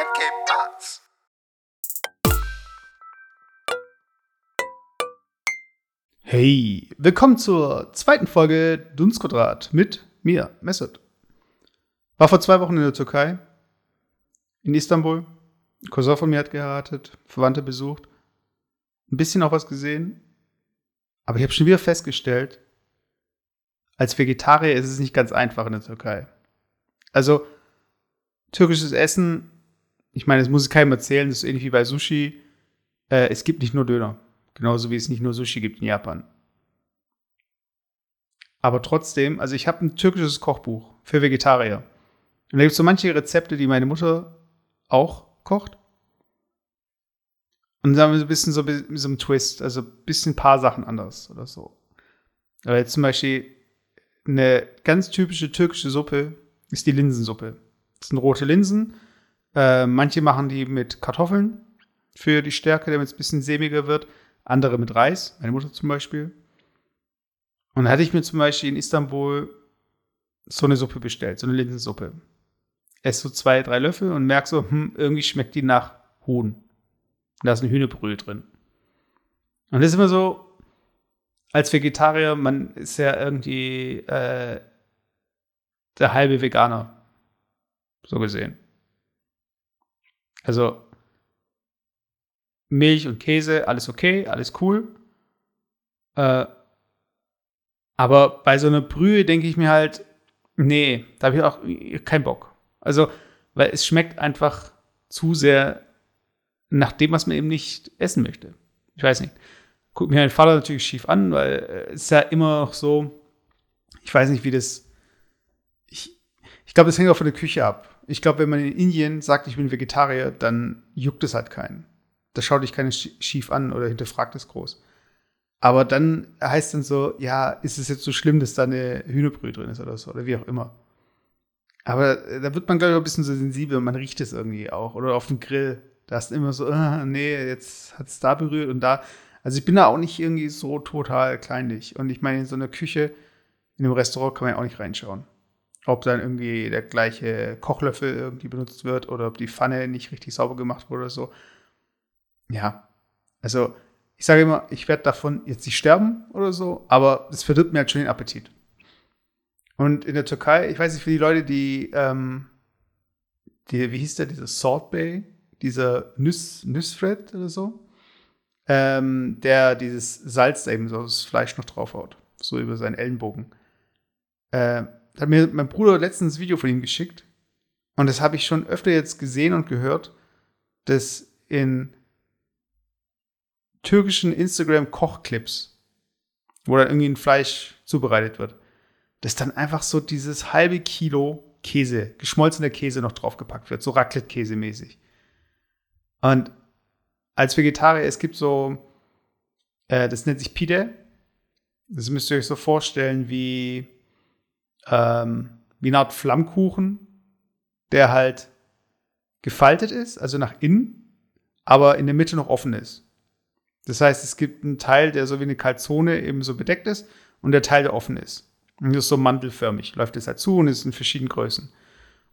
¿Qué pasa? Hey, willkommen zur zweiten Folge Dunstquadrat mit mir, Mesut. War vor zwei Wochen in der Türkei, in Istanbul. Ein Cousin von mir hat geheiratet, Verwandte besucht, ein bisschen auch was gesehen. Aber ich habe schon wieder festgestellt, als Vegetarier ist es nicht ganz einfach in der Türkei. Also, türkisches Essen, ich meine, das muss ich keinem erzählen, das ist ähnlich wie bei Sushi. Äh, es gibt nicht nur Döner. Genauso wie es nicht nur Sushi gibt in Japan. Aber trotzdem, also ich habe ein türkisches Kochbuch für Vegetarier. Und da gibt es so manche Rezepte, die meine Mutter auch kocht. Und dann haben wir so ein bisschen so mit so einem Twist, also ein bisschen ein paar Sachen anders oder so. Aber jetzt zum Beispiel eine ganz typische türkische Suppe ist die Linsensuppe. Das sind rote Linsen. Äh, manche machen die mit Kartoffeln für die Stärke, damit es ein bisschen sämiger wird. Andere mit Reis, meine Mutter zum Beispiel. Und da hatte ich mir zum Beispiel in Istanbul so eine Suppe bestellt, so eine Linsensuppe. Ess so zwei, drei Löffel und merk so, hm, irgendwie schmeckt die nach Huhn. Da ist ein Hühnerbrühe drin. Und das ist immer so, als Vegetarier, man ist ja irgendwie äh, der halbe Veganer. So gesehen. Also Milch und Käse, alles okay, alles cool. Äh, aber bei so einer Brühe denke ich mir halt, nee, da habe ich auch keinen Bock. Also, weil es schmeckt einfach zu sehr nach dem, was man eben nicht essen möchte. Ich weiß nicht. Guckt mir mein Vater natürlich schief an, weil es ist ja immer noch so, ich weiß nicht, wie das. Ich, ich glaube, das hängt auch von der Küche ab. Ich glaube, wenn man in Indien sagt, ich bin Vegetarier, dann juckt es halt keinen. Da schaut dich keiner schief an oder hinterfragt es groß. Aber dann heißt dann so, ja, ist es jetzt so schlimm, dass da eine Hühnerbrühe drin ist oder so, oder wie auch immer. Aber äh, da wird man, glaube ich, ein bisschen so sensibel und man riecht es irgendwie auch. Oder auf dem Grill. Da ist immer so, äh, nee, jetzt hat es da berührt und da. Also ich bin da auch nicht irgendwie so total kleinlich. Und ich meine, in so einer Küche, in einem Restaurant kann man ja auch nicht reinschauen. Ob dann irgendwie der gleiche Kochlöffel irgendwie benutzt wird oder ob die Pfanne nicht richtig sauber gemacht wurde oder so. Ja, also ich sage immer, ich werde davon jetzt nicht sterben oder so, aber es verdirbt mir halt schon den Appetit. Und in der Türkei, ich weiß nicht, für die Leute, die, ähm, die wie hieß der, dieser Salt Bay, dieser Nüs, Nüsfred oder so, ähm, der dieses Salz eben so das Fleisch noch draufhaut, so über seinen Ellenbogen. Äh, hat mir mein Bruder letztens ein Video von ihm geschickt und das habe ich schon öfter jetzt gesehen und gehört, dass in türkischen Instagram-Kochclips, wo dann irgendwie ein Fleisch zubereitet wird, dass dann einfach so dieses halbe Kilo Käse, geschmolzener Käse noch draufgepackt wird, so Raclette-Käse mäßig. Und als Vegetarier, es gibt so, äh, das nennt sich Pide. Das müsst ihr euch so vorstellen wie, ähm, wie eine Art Flammkuchen, der halt gefaltet ist, also nach innen, aber in der Mitte noch offen ist. Das heißt, es gibt einen Teil, der so wie eine Kalzone eben so bedeckt ist und der Teil, der offen ist. Und das ist so mantelförmig, läuft es halt zu und ist in verschiedenen Größen.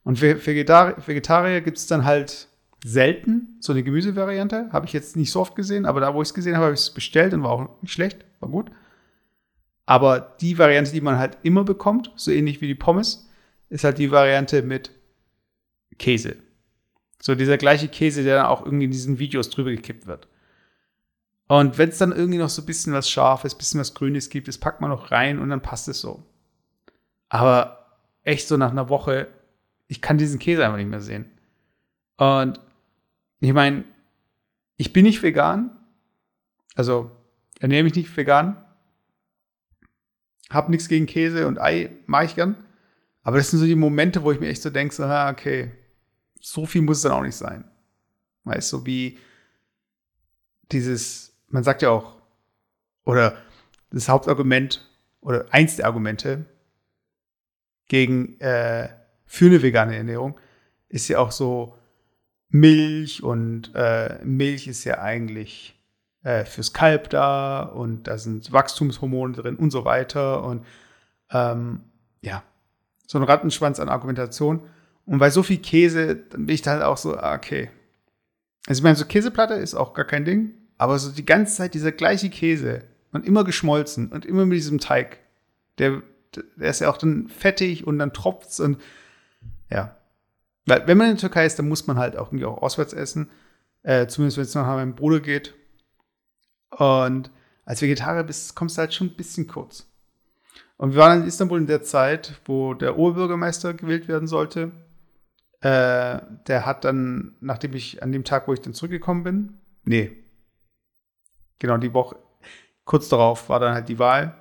Und für Vegetarier, Vegetarier gibt es dann halt selten so eine Gemüsevariante. Habe ich jetzt nicht so oft gesehen, aber da, wo ich es gesehen habe, habe ich es bestellt und war auch nicht schlecht, war gut. Aber die Variante, die man halt immer bekommt, so ähnlich wie die Pommes, ist halt die Variante mit Käse. So dieser gleiche Käse, der dann auch irgendwie in diesen Videos drüber gekippt wird. Und wenn es dann irgendwie noch so ein bisschen was Scharfes, ein bisschen was Grünes gibt, das packt man noch rein und dann passt es so. Aber echt so nach einer Woche, ich kann diesen Käse einfach nicht mehr sehen. Und ich meine, ich bin nicht vegan, also ernähre mich nicht vegan, hab nichts gegen Käse und Ei, mache ich gern. Aber das sind so die Momente, wo ich mir echt so denke, so, ah, okay, so viel muss es dann auch nicht sein. Weißt du, so wie dieses man sagt ja auch, oder das Hauptargument oder eins der Argumente gegen äh, für eine vegane Ernährung ist ja auch so Milch und äh, Milch ist ja eigentlich äh, fürs Kalb da und da sind Wachstumshormone drin und so weiter und ähm, ja, so ein Rattenschwanz an Argumentation. Und bei so viel Käse, dann bin ich da halt auch so, ah, okay. Also ich meine, so Käseplatte ist auch gar kein Ding, aber so die ganze Zeit dieser gleiche Käse und immer geschmolzen und immer mit diesem Teig, der, der ist ja auch dann fettig und dann tropft's und ja. Weil wenn man in der Türkei ist, dann muss man halt auch irgendwie auch auswärts essen. Äh, zumindest wenn es nach meinem Bruder geht. Und als Vegetarier bist, kommst du halt schon ein bisschen kurz. Und wir waren in Istanbul in der Zeit, wo der Oberbürgermeister gewählt werden sollte. Äh, der hat dann, nachdem ich an dem Tag, wo ich dann zurückgekommen bin, nee, genau die Woche, kurz darauf war dann halt die Wahl.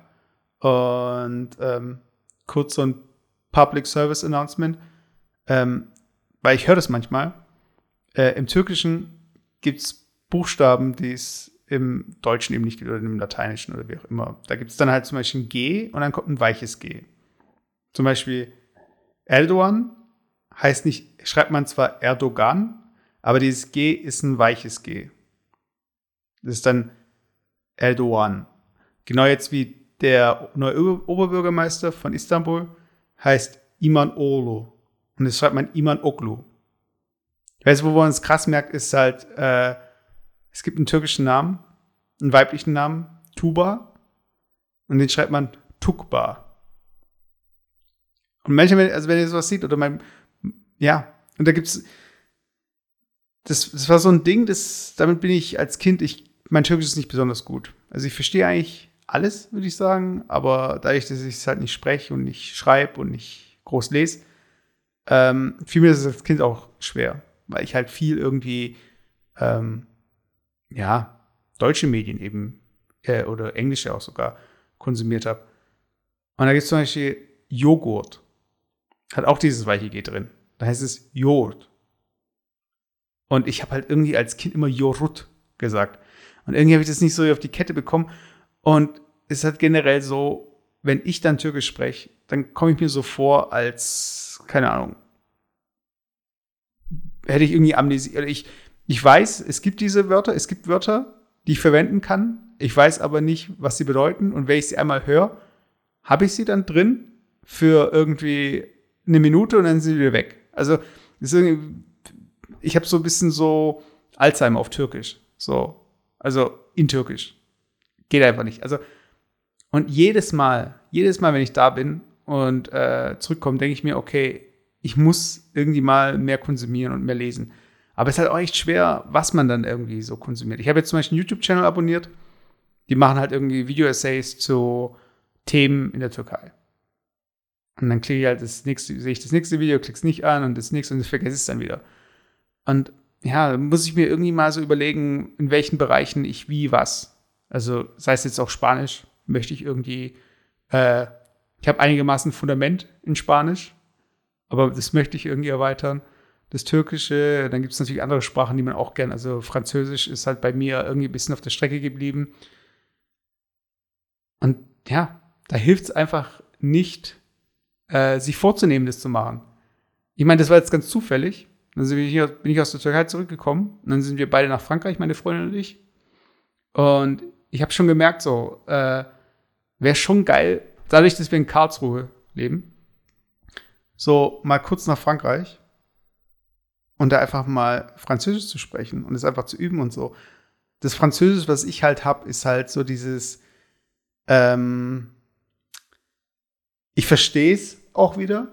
Und ähm, kurz so ein Public Service Announcement, ähm, weil ich höre das manchmal. Äh, Im Türkischen gibt es Buchstaben, die es im Deutschen eben nicht gibt oder im Lateinischen oder wie auch immer. Da gibt es dann halt zum Beispiel ein G und dann kommt ein weiches G. Zum Beispiel Erdogan heißt nicht, schreibt man zwar Erdogan, aber dieses G ist ein weiches G. Das ist dann Erdogan. Genau jetzt wie der neue Oberbürgermeister von Istanbul heißt Iman Olu. Und das schreibt man Iman Oklu. Ich weiß, wo man es krass merkt, ist halt, äh, es gibt einen türkischen Namen, einen weiblichen Namen, Tuba. Und den schreibt man Tukba. Und manchmal, also wenn ihr sowas sieht, oder mein, ja, und da gibt's, das, das war so ein Ding, das, damit bin ich als Kind, ich, mein Türkisch ist nicht besonders gut. Also ich verstehe eigentlich alles, würde ich sagen, aber dadurch, dass ich es halt nicht spreche und nicht schreibe und nicht groß lese, ähm, fiel mir das als Kind auch schwer, weil ich halt viel irgendwie, ähm, ja, deutsche Medien eben äh, oder englische auch sogar konsumiert habe. Und da gibt es zum Beispiel Joghurt. Hat auch dieses weiche G drin. Da heißt es Joghurt. Und ich habe halt irgendwie als Kind immer Joghurt gesagt. Und irgendwie habe ich das nicht so auf die Kette bekommen. Und es ist halt generell so, wenn ich dann Türkisch spreche, dann komme ich mir so vor, als, keine Ahnung, hätte ich irgendwie Amnesie. Ich, ich weiß, es gibt diese Wörter, es gibt Wörter, die ich verwenden kann. Ich weiß aber nicht, was sie bedeuten. Und wenn ich sie einmal höre, habe ich sie dann drin für irgendwie eine Minute und dann sind sie wieder weg. Also, ich habe so ein bisschen so Alzheimer auf Türkisch. So, also in Türkisch. Geht einfach nicht. Also, und jedes Mal, jedes Mal, wenn ich da bin und äh, zurückkomme, denke ich mir, okay, ich muss irgendwie mal mehr konsumieren und mehr lesen. Aber es ist halt auch echt schwer, was man dann irgendwie so konsumiert. Ich habe jetzt zum Beispiel einen YouTube-Channel abonniert. Die machen halt irgendwie Video-Essays zu Themen in der Türkei. Und dann klicke ich halt das nächste, sehe ich das nächste Video, klicke es nicht an und das nächste und vergesse es dann wieder. Und ja, muss ich mir irgendwie mal so überlegen, in welchen Bereichen ich wie was. Also sei es jetzt auch Spanisch, möchte ich irgendwie, äh, ich habe einigermaßen Fundament in Spanisch, aber das möchte ich irgendwie erweitern. Das Türkische, dann gibt es natürlich andere Sprachen, die man auch gerne, also Französisch ist halt bei mir irgendwie ein bisschen auf der Strecke geblieben. Und ja, da hilft es einfach nicht, äh, sich vorzunehmen, das zu machen. Ich meine, das war jetzt ganz zufällig. Dann bin ich, bin ich aus der Türkei zurückgekommen und dann sind wir beide nach Frankreich, meine Freundin und ich. Und ich habe schon gemerkt, so, äh, wäre schon geil, dadurch, dass wir in Karlsruhe leben, so mal kurz nach Frankreich und da einfach mal Französisch zu sprechen und es einfach zu üben und so. Das Französisch, was ich halt habe, ist halt so dieses, ähm, ich verstehe es auch wieder,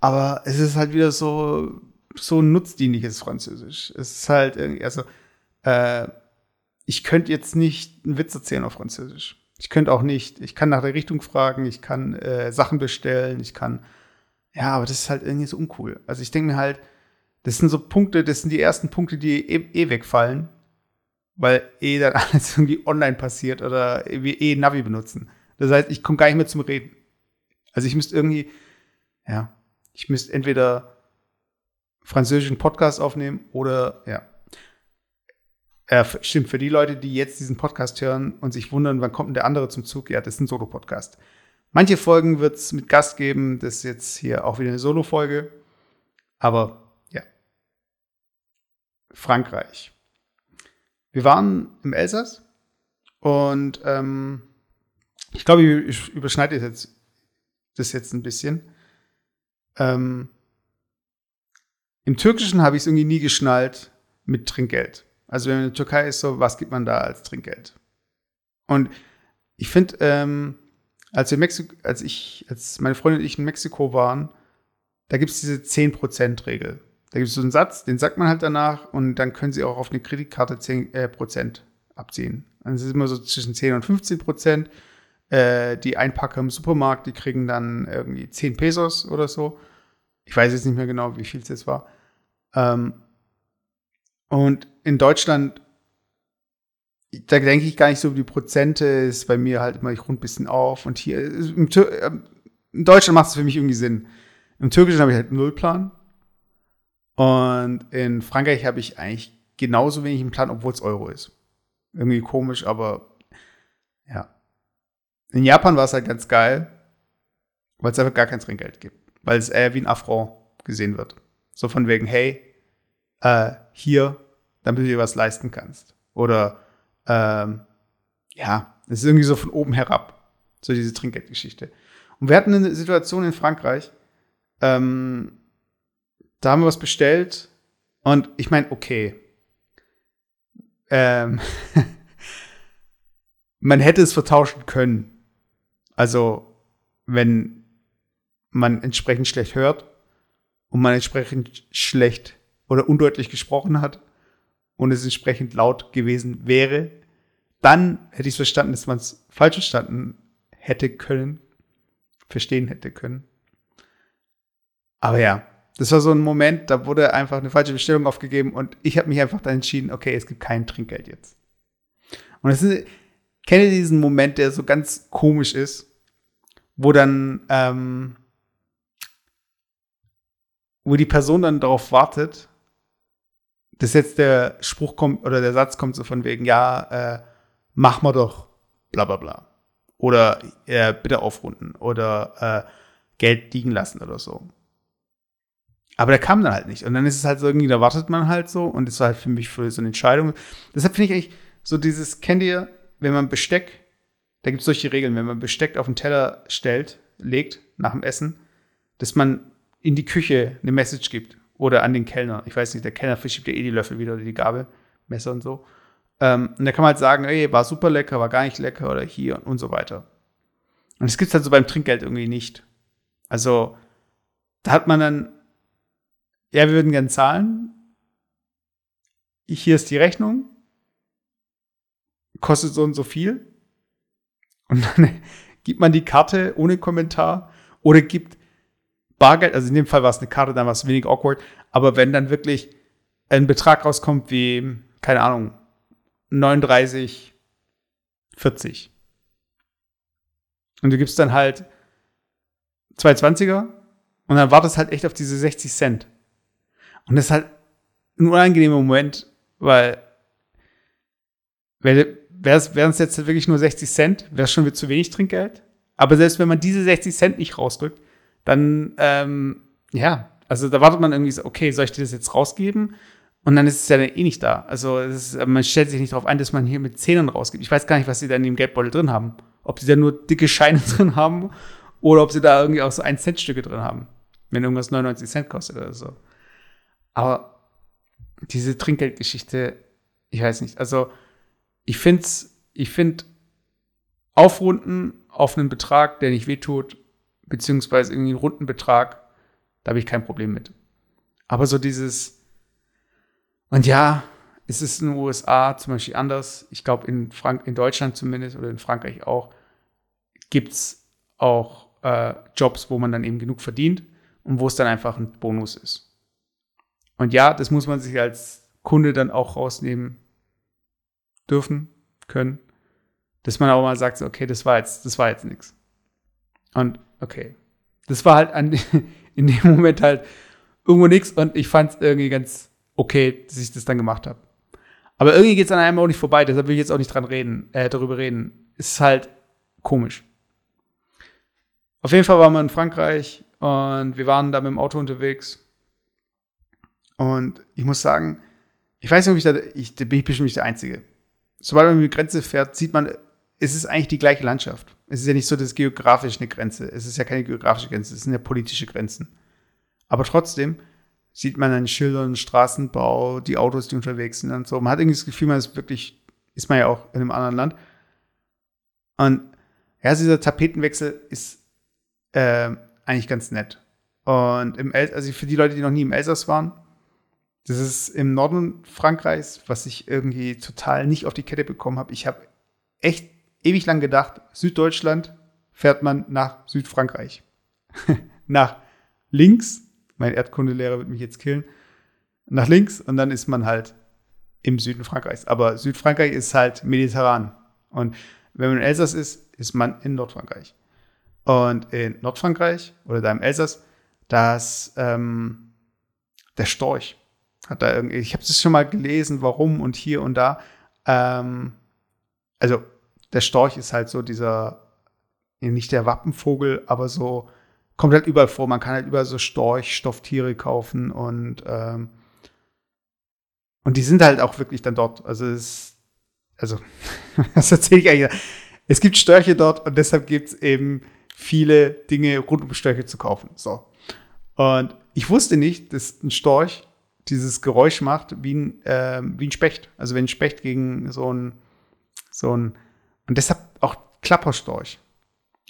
aber es ist halt wieder so, so nutzdienliches Französisch. Es ist halt irgendwie, also, äh, ich könnte jetzt nicht einen Witz erzählen auf Französisch. Ich könnte auch nicht, ich kann nach der Richtung fragen, ich kann äh, Sachen bestellen, ich kann, ja, aber das ist halt irgendwie so uncool. Also ich denke mir halt, das sind so Punkte, das sind die ersten Punkte, die eh, eh wegfallen, weil eh dann alles irgendwie online passiert oder wir eh Navi benutzen. Das heißt, ich komme gar nicht mehr zum Reden. Also ich müsste irgendwie, ja, ich müsste entweder französischen Podcast aufnehmen oder, ja, äh, stimmt, für die Leute, die jetzt diesen Podcast hören und sich wundern, wann kommt denn der andere zum Zug? Ja, das ist ein Solo-Podcast. Manche Folgen wird es mit Gast geben. Das ist jetzt hier auch wieder eine Solo-Folge. Aber. Frankreich. Wir waren im Elsass und ähm, ich glaube, ich überschneide jetzt das jetzt ein bisschen. Ähm, Im Türkischen habe ich es irgendwie nie geschnallt mit Trinkgeld. Also wenn man in der Türkei ist, so, was gibt man da als Trinkgeld? Und ich finde, ähm, als wir Mexiko, als ich, als meine Freundin und ich in Mexiko waren, da gibt es diese 10%-Regel. Da gibt es so einen Satz, den sagt man halt danach und dann können sie auch auf eine Kreditkarte 10% äh, Prozent abziehen. Es ist immer so zwischen 10 und 15 Prozent. Äh, die Einpacker im Supermarkt, die kriegen dann irgendwie 10 Pesos oder so. Ich weiß jetzt nicht mehr genau, wie viel es jetzt war. Ähm, und in Deutschland da denke ich gar nicht so über die Prozente, ist bei mir halt immer, ich rund ein bisschen auf. Und hier, ähm, in Deutschland macht es für mich irgendwie Sinn. Im Türkischen habe ich halt einen Nullplan. Und in Frankreich habe ich eigentlich genauso wenig einen Plan, obwohl es Euro ist. Irgendwie komisch, aber ja. In Japan war es halt ganz geil, weil es einfach gar kein Trinkgeld gibt. Weil es eher wie ein Affront gesehen wird. So von wegen, hey, äh, hier, damit du dir was leisten kannst. Oder ähm, ja, es ist irgendwie so von oben herab, so diese Trinkgeldgeschichte. Und wir hatten eine Situation in Frankreich, ähm, da haben wir was bestellt und ich meine, okay, ähm, man hätte es vertauschen können. Also, wenn man entsprechend schlecht hört und man entsprechend schlecht oder undeutlich gesprochen hat und es entsprechend laut gewesen wäre, dann hätte ich es verstanden, dass man es falsch verstanden hätte können, verstehen hätte können. Aber ja, das war so ein Moment, da wurde einfach eine falsche Bestellung aufgegeben und ich habe mich einfach dann entschieden, okay, es gibt kein Trinkgeld jetzt. Und es ist, kenne diesen Moment, der so ganz komisch ist, wo dann, ähm, wo die Person dann darauf wartet, dass jetzt der Spruch kommt oder der Satz kommt so von wegen, ja, äh, mach mal doch, bla bla bla. Oder äh, bitte aufrunden oder äh, Geld liegen lassen oder so. Aber der kam dann halt nicht. Und dann ist es halt so irgendwie, da wartet man halt so und das war halt für mich für so eine Entscheidung. Deshalb finde ich eigentlich so dieses, kennt ihr, wenn man Besteck, da gibt es solche Regeln, wenn man Besteck auf den Teller stellt, legt nach dem Essen, dass man in die Küche eine Message gibt oder an den Kellner. Ich weiß nicht, der Kellner verschiebt ja eh die Löffel wieder oder die Gabel, Messer und so. Ähm, und da kann man halt sagen, ey, war super lecker, war gar nicht lecker oder hier und, und so weiter. Und das gibt es halt so beim Trinkgeld irgendwie nicht. Also, da hat man dann, ja, wir würden gern zahlen. Hier ist die Rechnung. Kostet so und so viel. Und dann gibt man die Karte ohne Kommentar oder gibt Bargeld, also in dem Fall war es eine Karte, dann war es wenig awkward, aber wenn dann wirklich ein Betrag rauskommt wie, keine Ahnung, 39, 40. Und du gibst dann halt 220er und dann wartest halt echt auf diese 60 Cent. Und das ist halt ein unangenehmer Moment, weil wären es jetzt wirklich nur 60 Cent, wäre es schon wieder zu wenig Trinkgeld. Aber selbst wenn man diese 60 Cent nicht rausrückt, dann, ähm, ja, also da wartet man irgendwie so, okay, soll ich dir das jetzt rausgeben? Und dann ist es ja dann eh nicht da. Also ist, man stellt sich nicht darauf ein, dass man hier mit Zähnen rausgibt. Ich weiß gar nicht, was sie da in dem Geldbeutel drin haben. Ob sie da nur dicke Scheine drin haben oder ob sie da irgendwie auch so 1 Cent Stücke drin haben. Wenn irgendwas 99 Cent kostet oder so. Aber diese Trinkgeldgeschichte, ich weiß nicht. Also ich finde ich finde aufrunden auf einen Betrag, der nicht wehtut, beziehungsweise irgendwie einen runden Betrag, da habe ich kein Problem mit. Aber so dieses, und ja, es ist in den USA zum Beispiel anders. Ich glaube, in, in Deutschland zumindest oder in Frankreich auch, gibt es auch äh, Jobs, wo man dann eben genug verdient und wo es dann einfach ein Bonus ist. Und ja, das muss man sich als Kunde dann auch rausnehmen dürfen, können. Dass man auch mal sagt, okay, das war jetzt, das war jetzt nichts. Und okay. Das war halt an, in dem Moment halt irgendwo nichts und ich fand es irgendwie ganz okay, dass ich das dann gemacht habe. Aber irgendwie geht es an einem auch nicht vorbei, deshalb will ich jetzt auch nicht dran reden, äh, darüber reden. Es ist halt komisch. Auf jeden Fall waren wir in Frankreich und wir waren da mit dem Auto unterwegs. Und ich muss sagen, ich weiß nicht, ob ich da, ich, da bin ich bestimmt nicht der Einzige. Sobald man über die Grenze fährt, sieht man, es ist eigentlich die gleiche Landschaft. Es ist ja nicht so, dass geografisch eine Grenze. Es ist ja keine geografische Grenze, es sind ja politische Grenzen. Aber trotzdem, sieht man an Schildern, Straßenbau, die Autos, die unterwegs sind und so. Man hat irgendwie das Gefühl, man ist wirklich, ist man ja auch in einem anderen Land. Und ja, dieser Tapetenwechsel ist äh, eigentlich ganz nett. Und im El also für die Leute, die noch nie im Elsass waren, das ist im Norden Frankreichs, was ich irgendwie total nicht auf die Kette bekommen habe. Ich habe echt ewig lang gedacht, Süddeutschland fährt man nach Südfrankreich. nach links, mein Erdkundelehrer wird mich jetzt killen, nach links und dann ist man halt im Süden Frankreichs. Aber Südfrankreich ist halt mediterran. Und wenn man in Elsass ist, ist man in Nordfrankreich. Und in Nordfrankreich oder da im Elsass, das ähm, der Storch hat da irgendwie, ich habe es schon mal gelesen, warum und hier und da. Ähm, also der Storch ist halt so dieser, nicht der Wappenvogel, aber so, kommt halt überall vor. Man kann halt überall so Storch-Stofftiere kaufen und, ähm, und die sind halt auch wirklich dann dort. Also es, also, das erzähle ich eigentlich. Es gibt Störche dort und deshalb gibt es eben viele Dinge rund um Störche zu kaufen. So. Und ich wusste nicht, dass ein Storch dieses Geräusch macht wie ein, äh, wie ein Specht. Also wenn ein Specht gegen so ein, so ein, und deshalb auch Klapperstorch.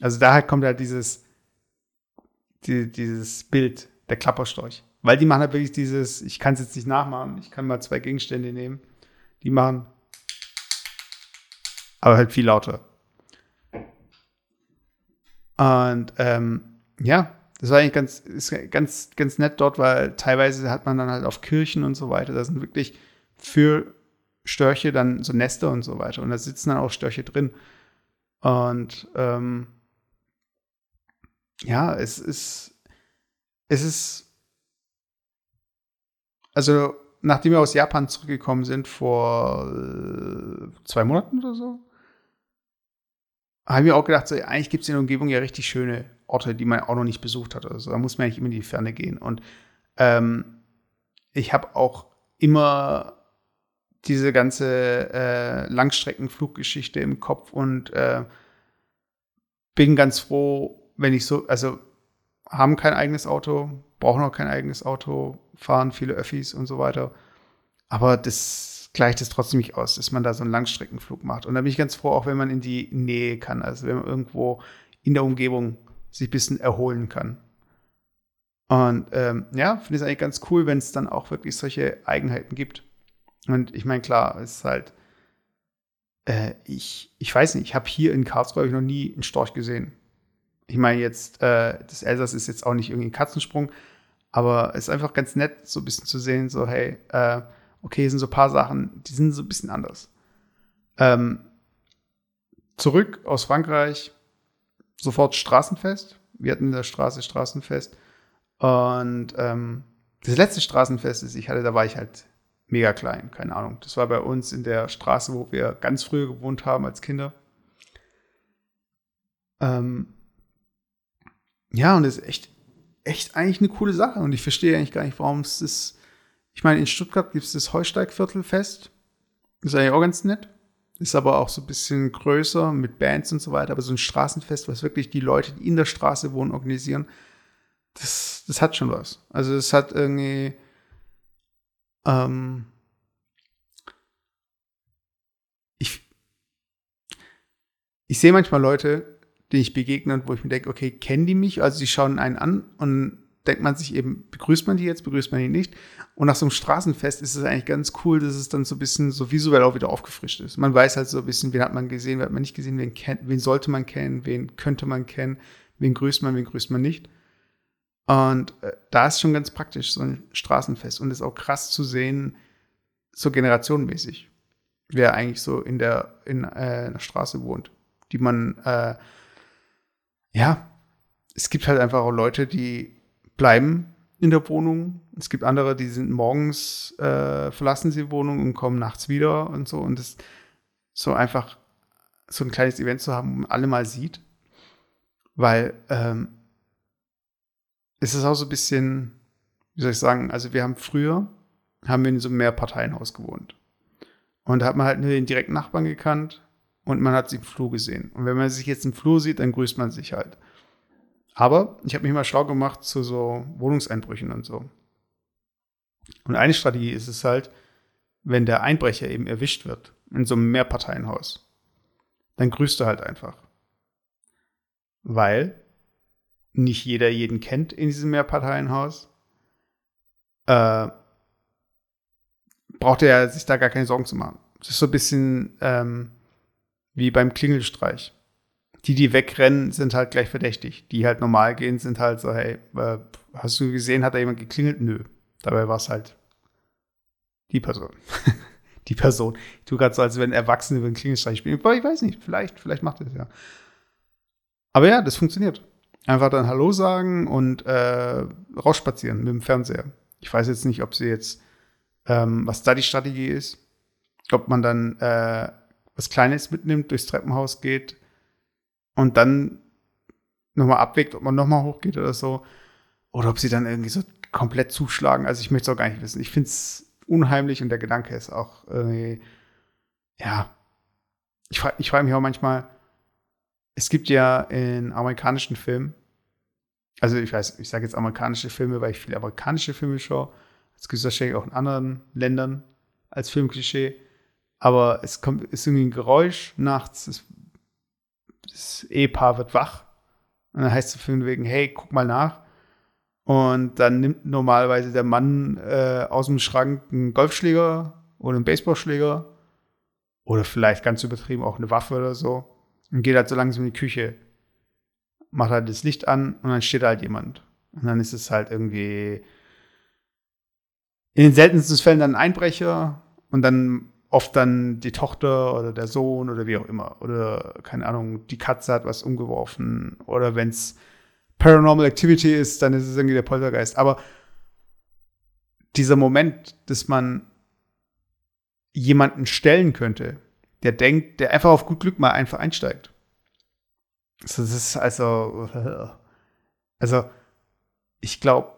Also daher kommt halt dieses, die, dieses Bild, der Klapperstorch. Weil die machen halt wirklich dieses, ich kann es jetzt nicht nachmachen, ich kann mal zwei Gegenstände nehmen, die machen, aber halt viel lauter. Und ähm, ja, das war eigentlich ganz, ist ganz, ganz nett dort, weil teilweise hat man dann halt auf Kirchen und so weiter, da sind wirklich für Störche dann so Nester und so weiter. Und da sitzen dann auch Störche drin. Und ähm, ja, es ist, es ist, also nachdem wir aus Japan zurückgekommen sind vor äh, zwei Monaten oder so, habe ich mir auch gedacht, so, eigentlich gibt es in der Umgebung ja richtig schöne Orte, die man auch noch nicht besucht hat. Also da muss man eigentlich immer in die Ferne gehen. Und ähm, ich habe auch immer diese ganze äh, Langstreckenfluggeschichte im Kopf und äh, bin ganz froh, wenn ich so, also haben kein eigenes Auto, brauchen auch kein eigenes Auto, fahren viele Öffis und so weiter. Aber das gleicht es trotzdem nicht aus, dass man da so einen Langstreckenflug macht. Und da bin ich ganz froh, auch wenn man in die Nähe kann, also wenn man irgendwo in der Umgebung sich ein bisschen erholen kann. Und ähm, ja, finde ich es eigentlich ganz cool, wenn es dann auch wirklich solche Eigenheiten gibt. Und ich meine, klar, es ist halt, äh, ich, ich weiß nicht, ich habe hier in Karlsruhe noch nie einen Storch gesehen. Ich meine jetzt, äh, das Elsass ist jetzt auch nicht irgendwie ein Katzensprung, aber es ist einfach ganz nett, so ein bisschen zu sehen, so, hey, äh, okay, hier sind so ein paar Sachen, die sind so ein bisschen anders. Ähm, zurück aus Frankreich, sofort Straßenfest. Wir hatten in der Straße Straßenfest. Und ähm, das letzte Straßenfest, das ich hatte, da war ich halt mega klein, keine Ahnung. Das war bei uns in der Straße, wo wir ganz früher gewohnt haben als Kinder. Ähm, ja, und das ist echt, echt eigentlich eine coole Sache. Und ich verstehe eigentlich gar nicht, warum es ist. Ich meine, in Stuttgart gibt es das Heusteigviertelfest. Das ist eigentlich auch ganz nett. Ist aber auch so ein bisschen größer mit Bands und so weiter. Aber so ein Straßenfest, was wirklich die Leute, die in der Straße wohnen, organisieren, das, das hat schon was. Also es hat irgendwie ähm, ich, ich sehe manchmal Leute, denen ich begegne wo ich mir denke, okay, kennen die mich? Also sie schauen einen an und denkt man sich eben, begrüßt man die jetzt, begrüßt man die nicht? Und nach so einem Straßenfest ist es eigentlich ganz cool, dass es dann so ein bisschen so visuell auch wieder aufgefrischt ist. Man weiß halt so ein bisschen, wen hat man gesehen, wen hat man nicht gesehen, wen kennt, wen sollte man kennen, wen könnte man kennen, wen grüßt man, wen grüßt man nicht. Und äh, da ist schon ganz praktisch so ein Straßenfest und ist auch krass zu sehen, so generationenmäßig, wer eigentlich so in der, in äh, einer Straße wohnt, die man, äh, ja, es gibt halt einfach auch Leute, die bleiben in der Wohnung. Es gibt andere, die sind morgens, äh, verlassen sie die Wohnung und kommen nachts wieder und so. Und das so einfach so ein kleines Event zu haben, wo man alle mal sieht. Weil ähm, ist es auch so ein bisschen, wie soll ich sagen, also wir haben früher, haben wir in so einem Mehrparteienhaus gewohnt. Und da hat man halt nur den direkten Nachbarn gekannt und man hat sich im Flur gesehen. Und wenn man sich jetzt im Flur sieht, dann grüßt man sich halt. Aber ich habe mich mal schlau gemacht zu so Wohnungseinbrüchen und so. Und eine Strategie ist es halt, wenn der Einbrecher eben erwischt wird in so einem Mehrparteienhaus, dann grüßt er halt einfach. Weil nicht jeder jeden kennt in diesem Mehrparteienhaus. Äh, braucht er sich da gar keine Sorgen zu machen. Das ist so ein bisschen ähm, wie beim Klingelstreich. Die, die wegrennen, sind halt gleich verdächtig. Die halt normal gehen, sind halt so, hey, äh, hast du gesehen, hat da jemand geklingelt? Nö. Dabei war es halt die Person. die Person. Ich tue gerade so, als wenn Erwachsene über den Klingelstreich spielen. Aber ich weiß nicht, vielleicht, vielleicht macht es ja. Aber ja, das funktioniert. Einfach dann Hallo sagen und äh, rausspazieren mit dem Fernseher. Ich weiß jetzt nicht, ob sie jetzt, ähm, was da die Strategie ist. Ob man dann äh, was Kleines mitnimmt, durchs Treppenhaus geht und dann nochmal abwägt, ob man nochmal hochgeht oder so. Oder ob sie dann irgendwie so komplett zuschlagen. Also ich möchte es auch gar nicht wissen. Ich finde es unheimlich und der Gedanke ist auch irgendwie, ja, ich frage ich frag mich auch manchmal, es gibt ja in amerikanischen Filmen, also ich weiß, ich sage jetzt amerikanische Filme, weil ich viele amerikanische Filme schaue. Es gibt es wahrscheinlich auch in anderen Ländern als Filmklischee. Aber es kommt, ist irgendwie ein Geräusch nachts, das, das Ehepaar wird wach. Und dann heißt es von wegen, hey, guck mal nach. Und dann nimmt normalerweise der Mann äh, aus dem Schrank einen Golfschläger oder einen Baseballschläger oder vielleicht ganz übertrieben auch eine Waffe oder so und geht halt so langsam in die Küche, macht halt das Licht an und dann steht halt jemand. Und dann ist es halt irgendwie in den seltensten Fällen dann ein Einbrecher und dann oft dann die Tochter oder der Sohn oder wie auch immer. Oder keine Ahnung, die Katze hat was umgeworfen. Oder wenn es Paranormal Activity ist, dann ist es irgendwie der Poltergeist. Aber dieser Moment, dass man jemanden stellen könnte, der denkt, der einfach auf gut Glück mal einfach einsteigt. Das ist also, also ich glaube,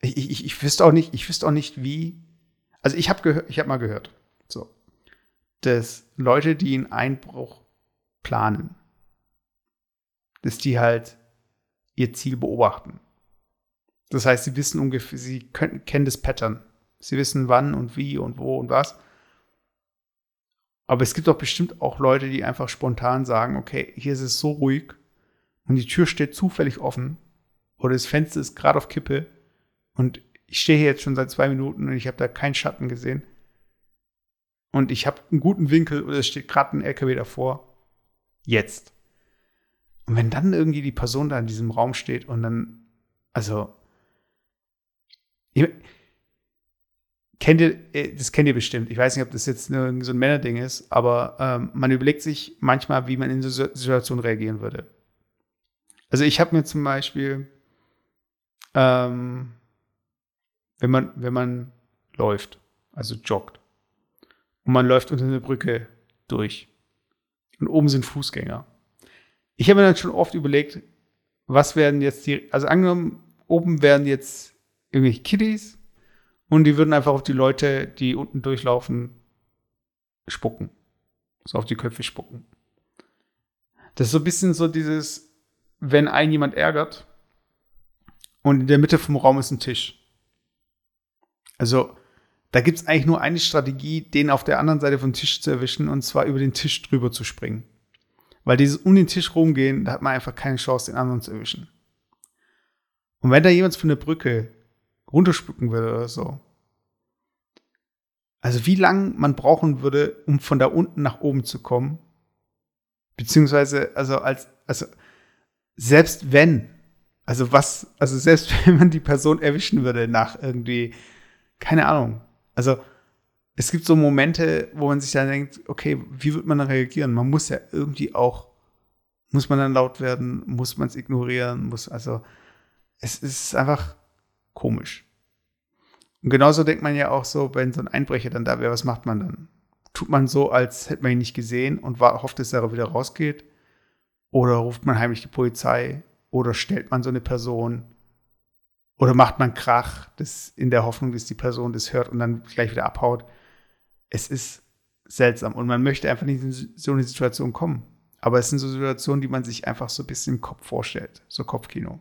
ich, ich, ich wüsste auch nicht, ich wüsste auch nicht, wie. Also ich habe ich habe mal gehört, so, dass Leute, die einen Einbruch planen, dass die halt ihr Ziel beobachten. Das heißt, sie wissen ungefähr, sie können, kennen das Pattern. Sie wissen wann und wie und wo und was. Aber es gibt doch bestimmt auch Leute, die einfach spontan sagen, okay, hier ist es so ruhig und die Tür steht zufällig offen oder das Fenster ist gerade auf Kippe und ich stehe hier jetzt schon seit zwei Minuten und ich habe da keinen Schatten gesehen. Und ich habe einen guten Winkel oder es steht gerade ein LKW davor. Jetzt. Und wenn dann irgendwie die Person da in diesem Raum steht und dann, also, kennt ihr, äh, das kennt ihr bestimmt. Ich weiß nicht, ob das jetzt so ein Männerding ist, aber ähm, man überlegt sich manchmal, wie man in so Situationen reagieren würde. Also ich habe mir zum Beispiel, ähm, wenn man, wenn man läuft, also joggt, und man läuft unter eine Brücke durch und oben sind Fußgänger ich habe mir dann schon oft überlegt, was werden jetzt die, also angenommen, oben werden jetzt irgendwelche Kiddies und die würden einfach auf die Leute, die unten durchlaufen, spucken. So auf die Köpfe spucken. Das ist so ein bisschen so dieses, wenn ein jemand ärgert und in der Mitte vom Raum ist ein Tisch. Also, da gibt es eigentlich nur eine Strategie, den auf der anderen Seite vom Tisch zu erwischen und zwar über den Tisch drüber zu springen. Weil dieses um den Tisch rumgehen, da hat man einfach keine Chance, den anderen zu erwischen. Und wenn da jemand von der Brücke runterspucken würde oder so, also wie lang man brauchen würde, um von da unten nach oben zu kommen, beziehungsweise, also als, also selbst wenn, also was, also selbst wenn man die Person erwischen würde nach irgendwie, keine Ahnung, also es gibt so Momente, wo man sich dann denkt, okay, wie wird man dann reagieren? Man muss ja irgendwie auch, muss man dann laut werden, muss man es ignorieren, muss, also, es ist einfach komisch. Und genauso denkt man ja auch so, wenn so ein Einbrecher dann da wäre, was macht man dann? Tut man so, als hätte man ihn nicht gesehen und war, hofft, dass er wieder rausgeht? Oder ruft man heimlich die Polizei? Oder stellt man so eine Person? Oder macht man Krach, das in der Hoffnung, dass die Person das hört und dann gleich wieder abhaut? es ist seltsam und man möchte einfach nicht in so eine Situation kommen. Aber es sind so Situationen, die man sich einfach so ein bisschen im Kopf vorstellt, so Kopfkino.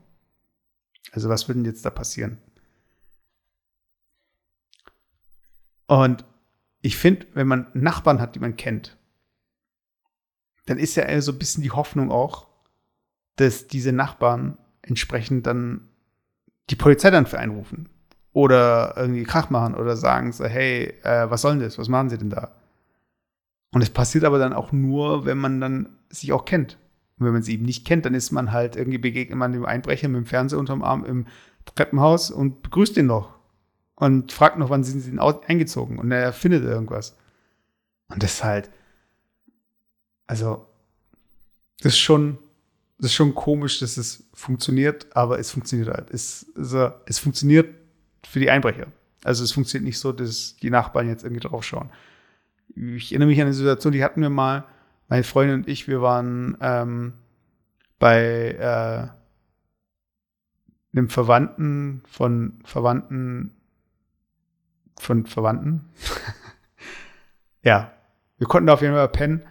Also was würde denn jetzt da passieren? Und ich finde, wenn man Nachbarn hat, die man kennt, dann ist ja so ein bisschen die Hoffnung auch, dass diese Nachbarn entsprechend dann die Polizei dann für einrufen oder irgendwie Krach machen oder sagen so, hey, äh, was soll denn das? Was machen sie denn da? Und es passiert aber dann auch nur, wenn man dann sich auch kennt. Und wenn man sie eben nicht kennt, dann ist man halt irgendwie begegnet man dem Einbrecher mit dem Fernseher unterm Arm im Treppenhaus und begrüßt ihn noch und fragt noch, wann sind sie denn eingezogen und er findet irgendwas. Und das ist halt, also, das ist schon, das ist schon komisch, dass es funktioniert, aber es funktioniert halt. Es, also, es funktioniert für die Einbrecher. Also es funktioniert nicht so, dass die Nachbarn jetzt irgendwie drauf schauen. Ich erinnere mich an eine Situation, die hatten wir mal, meine Freundin und ich, wir waren ähm, bei äh, einem Verwandten von Verwandten von Verwandten. ja, wir konnten da auf jeden Fall pennen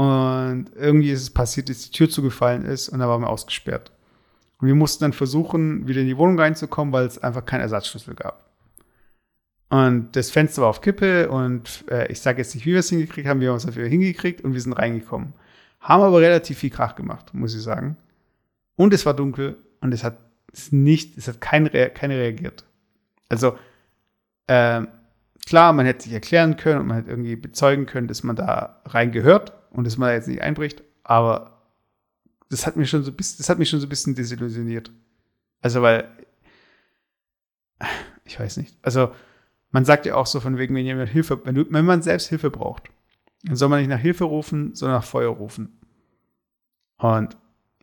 und irgendwie ist es passiert, dass die Tür zugefallen ist und da waren wir ausgesperrt. Und wir mussten dann versuchen, wieder in die Wohnung reinzukommen, weil es einfach keinen Ersatzschlüssel gab. Und das Fenster war auf Kippe und äh, ich sage jetzt nicht, wie wir es hingekriegt haben, wir haben es dafür hingekriegt und wir sind reingekommen. Haben aber relativ viel Krach gemacht, muss ich sagen. Und es war dunkel und es hat es nicht, es hat kein, keine reagiert. Also, äh, klar, man hätte sich erklären können und man hätte irgendwie bezeugen können, dass man da rein gehört und dass man da jetzt nicht einbricht, aber das hat mich schon so das hat mich schon so ein bisschen desillusioniert. Also, weil, ich weiß nicht. Also, man sagt ja auch so von wegen, wenn jemand Hilfe, wenn, du, wenn man selbst Hilfe braucht, dann soll man nicht nach Hilfe rufen, sondern nach Feuer rufen. Und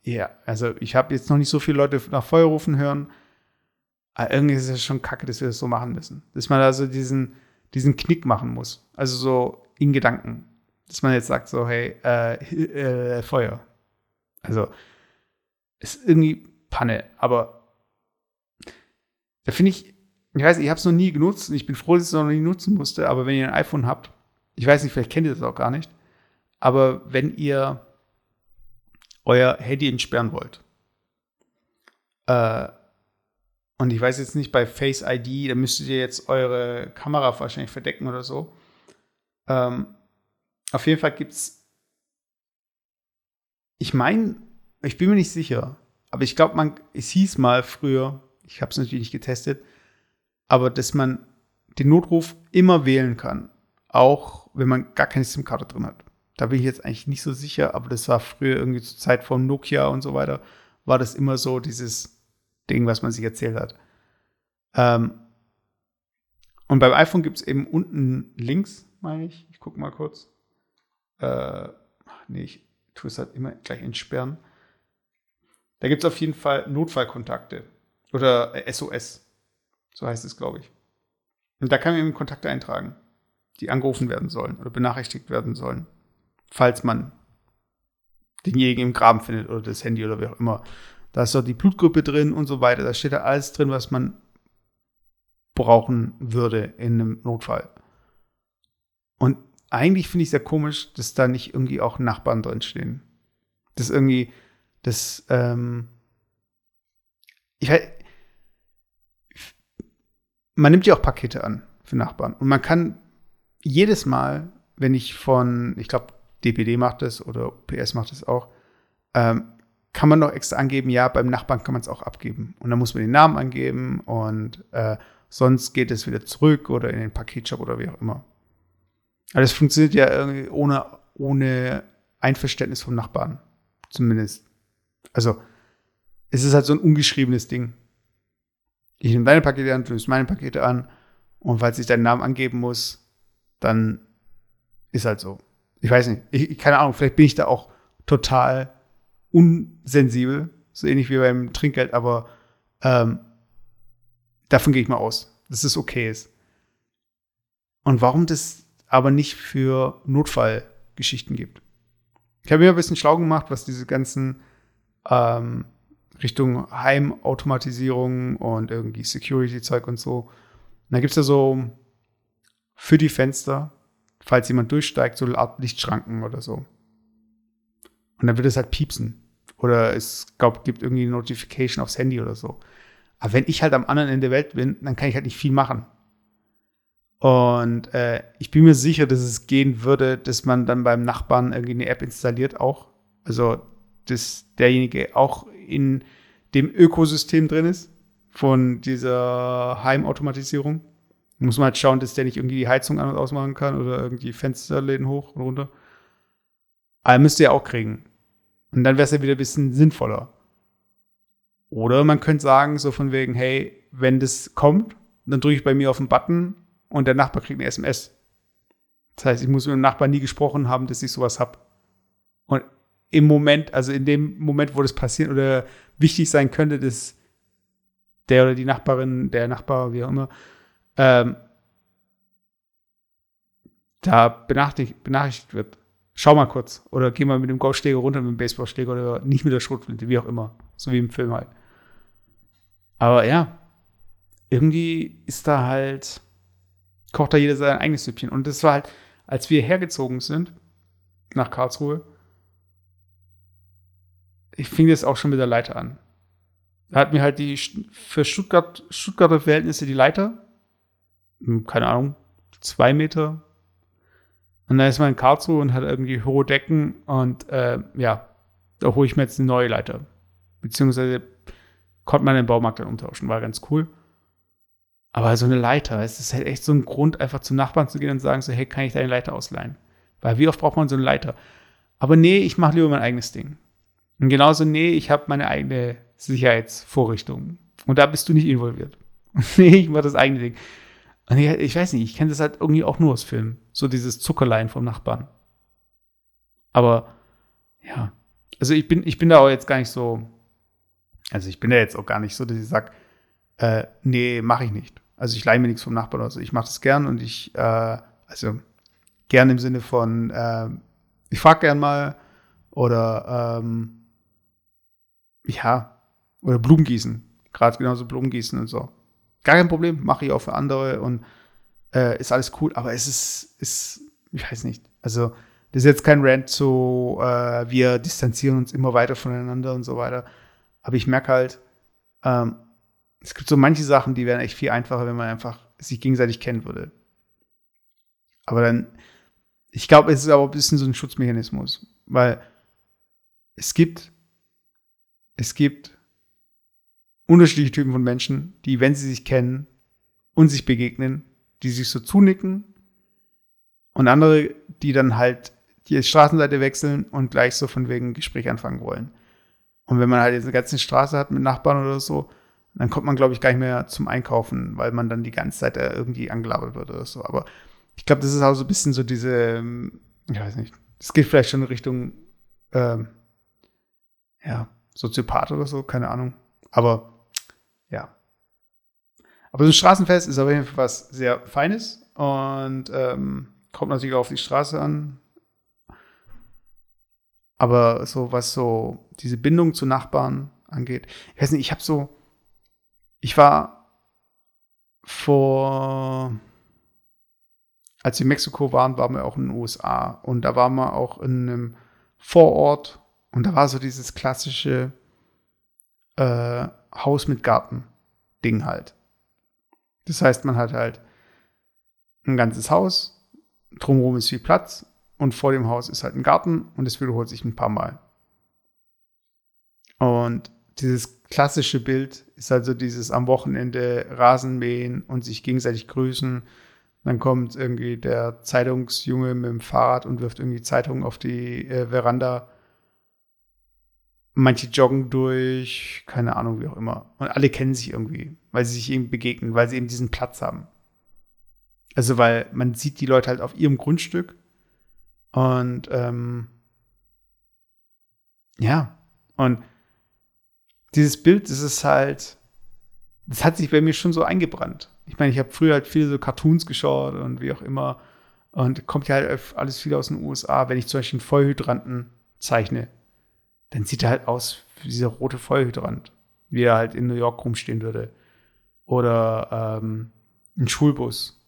ja, also ich habe jetzt noch nicht so viele Leute nach Feuer rufen hören, aber irgendwie ist es schon kacke, dass wir das so machen müssen. Dass man also diesen, diesen Knick machen muss. Also so in Gedanken. Dass man jetzt sagt so, hey, äh, äh, Feuer. Also, ist irgendwie Panne, aber da finde ich, ich weiß, ich habe es noch nie genutzt und ich bin froh, dass ich es noch nie nutzen musste, aber wenn ihr ein iPhone habt, ich weiß nicht, vielleicht kennt ihr das auch gar nicht, aber wenn ihr euer Handy entsperren wollt, äh, und ich weiß jetzt nicht, bei Face ID, da müsstet ihr jetzt eure Kamera wahrscheinlich verdecken oder so. Ähm, auf jeden Fall gibt es ich meine, ich bin mir nicht sicher, aber ich glaube, man, es hieß mal früher, ich habe es natürlich nicht getestet, aber dass man den Notruf immer wählen kann, auch wenn man gar keine SIM-Karte drin hat. Da bin ich jetzt eigentlich nicht so sicher, aber das war früher irgendwie zur Zeit von Nokia und so weiter, war das immer so dieses Ding, was man sich erzählt hat. Ähm und beim iPhone gibt es eben unten links, meine ich, ich gucke mal kurz. Äh, nee, ich, tue es halt immer gleich entsperren. Da gibt es auf jeden Fall Notfallkontakte oder SOS. So heißt es, glaube ich. Und da kann man eben Kontakte eintragen, die angerufen werden sollen oder benachrichtigt werden sollen, falls man denjenigen im Graben findet oder das Handy oder wie auch immer. Da ist doch die Blutgruppe drin und so weiter. Da steht da alles drin, was man brauchen würde in einem Notfall. Und eigentlich finde ich es sehr komisch, dass da nicht irgendwie auch Nachbarn drin stehen. Das irgendwie, das, ähm, ich halt, man nimmt ja auch Pakete an für Nachbarn. Und man kann jedes Mal, wenn ich von, ich glaube, DPD macht das oder PS macht das auch, ähm, kann man noch extra angeben, ja, beim Nachbarn kann man es auch abgeben. Und dann muss man den Namen angeben und äh, sonst geht es wieder zurück oder in den Paketshop oder wie auch immer. Aber das funktioniert ja irgendwie ohne, ohne Einverständnis vom Nachbarn. Zumindest. Also, es ist halt so ein ungeschriebenes Ding. Ich nehme deine Pakete an, du nimmst meine Pakete an. Und falls ich deinen Namen angeben muss, dann ist halt so. Ich weiß nicht. Ich, keine Ahnung, vielleicht bin ich da auch total unsensibel. So ähnlich wie beim Trinkgeld, aber ähm, davon gehe ich mal aus, dass es okay ist. Und warum das aber nicht für Notfallgeschichten gibt. Ich habe mir ein bisschen schlau gemacht, was diese ganzen ähm, Richtung Heimautomatisierung und irgendwie Security-Zeug und so. Und da gibt es ja so für die Fenster, falls jemand durchsteigt, so eine Art Lichtschranken oder so. Und dann wird es halt piepsen. Oder es glaub, gibt irgendwie eine Notification aufs Handy oder so. Aber wenn ich halt am anderen Ende der Welt bin, dann kann ich halt nicht viel machen. Und äh, ich bin mir sicher, dass es gehen würde, dass man dann beim Nachbarn irgendwie eine App installiert auch. Also, dass derjenige auch in dem Ökosystem drin ist von dieser Heimautomatisierung. Muss man halt schauen, dass der nicht irgendwie die Heizung an- und ausmachen kann oder irgendwie Fensterläden hoch und runter. Aber müsste ja auch kriegen. Und dann wäre es ja wieder ein bisschen sinnvoller. Oder man könnte sagen, so von wegen, hey, wenn das kommt, dann drücke ich bei mir auf den Button und der Nachbar kriegt eine SMS. Das heißt, ich muss mit dem Nachbarn nie gesprochen haben, dass ich sowas habe. Und im Moment, also in dem Moment, wo das passiert oder wichtig sein könnte, dass der oder die Nachbarin, der Nachbar, wie auch immer, ähm, da benachrichtigt, benachrichtigt wird. Schau mal kurz. Oder geh mal mit dem Golfschläger runter mit dem Baseballschläger oder nicht mit der Schrotflinte, wie auch immer. So wie im Film halt. Aber ja, irgendwie ist da halt, kocht da jeder sein eigenes Süppchen. Und das war halt, als wir hergezogen sind nach Karlsruhe, ich fing das auch schon mit der Leiter an. Da hat mir halt die für Stuttgart, Stuttgarter Verhältnisse die Leiter, hm, keine Ahnung, zwei Meter. Und dann ist man in Karlsruhe und hat irgendwie hohe Decken und äh, ja, da hole ich mir jetzt eine neue Leiter. Beziehungsweise konnte man den Baumarkt dann umtauschen, war ganz cool. Aber so eine Leiter, es ist halt echt so ein Grund, einfach zum Nachbarn zu gehen und sagen so, hey, kann ich deine Leiter ausleihen? Weil wie oft braucht man so eine Leiter? Aber nee, ich mache lieber mein eigenes Ding. Und genauso, nee, ich habe meine eigene Sicherheitsvorrichtung. Und da bist du nicht involviert. nee, ich mache das eigene Ding. Und ich, ich weiß nicht, ich kenne das halt irgendwie auch nur aus Filmen. So dieses Zuckerlein vom Nachbarn. Aber ja, also ich bin, ich bin da auch jetzt gar nicht so, also ich bin da jetzt auch gar nicht so, dass ich sage, äh, nee, mache ich nicht. Also ich leihe mir nichts vom Nachbarn oder so. Ich mache das gern und ich, äh, also gern im Sinne von, äh, ich frage gern mal oder ähm, ja, oder Blumengießen. Gerade genauso Blumengießen und so. Gar kein Problem, mache ich auch für andere und äh, ist alles cool, aber es ist, ist, ich weiß nicht. Also, das ist jetzt kein Rant so, äh, wir distanzieren uns immer weiter voneinander und so weiter. Aber ich merke halt, ähm, es gibt so manche Sachen, die wären echt viel einfacher, wenn man einfach sich gegenseitig kennen würde. Aber dann, ich glaube, es ist aber ein bisschen so ein Schutzmechanismus, weil es gibt es gibt unterschiedliche Typen von Menschen, die, wenn sie sich kennen und sich begegnen, die sich so zunicken und andere, die dann halt die Straßenseite wechseln und gleich so von wegen Gespräch anfangen wollen. Und wenn man halt jetzt eine ganze Straße hat mit Nachbarn oder so, dann kommt man, glaube ich, gar nicht mehr zum Einkaufen, weil man dann die ganze Zeit irgendwie angelabert wird oder so. Aber ich glaube, das ist auch so ein bisschen so diese, ich weiß nicht, es geht vielleicht schon in Richtung, ähm, ja, Soziopath oder so, keine Ahnung. Aber ja. Aber so ein Straßenfest ist auf jeden Fall was sehr Feines und ähm, kommt natürlich auch auf die Straße an. Aber so, was so diese Bindung zu Nachbarn angeht, ich weiß nicht, ich habe so, ich war vor, als wir in Mexiko waren, waren wir auch in den USA und da waren wir auch in einem Vorort und da war so dieses klassische äh, Haus mit Garten-Ding halt. Das heißt, man hat halt ein ganzes Haus, drumherum ist viel Platz und vor dem Haus ist halt ein Garten und das wiederholt sich ein paar Mal. Und dieses klassische Bild ist also dieses am Wochenende Rasen mähen und sich gegenseitig grüßen. Dann kommt irgendwie der Zeitungsjunge mit dem Fahrrad und wirft irgendwie Zeitungen auf die äh, Veranda Manche joggen durch, keine Ahnung, wie auch immer. Und alle kennen sich irgendwie, weil sie sich eben begegnen, weil sie eben diesen Platz haben. Also, weil man sieht die Leute halt auf ihrem Grundstück. Und ähm, ja, und dieses Bild, das ist halt, das hat sich bei mir schon so eingebrannt. Ich meine, ich habe früher halt viele so Cartoons geschaut und wie auch immer. Und kommt ja halt alles viel aus den USA. Wenn ich zum Beispiel einen Feuerhydranten zeichne, dann sieht er halt aus wie dieser rote Feuerhydrant, wie er halt in New York rumstehen würde. Oder ähm, ein Schulbus.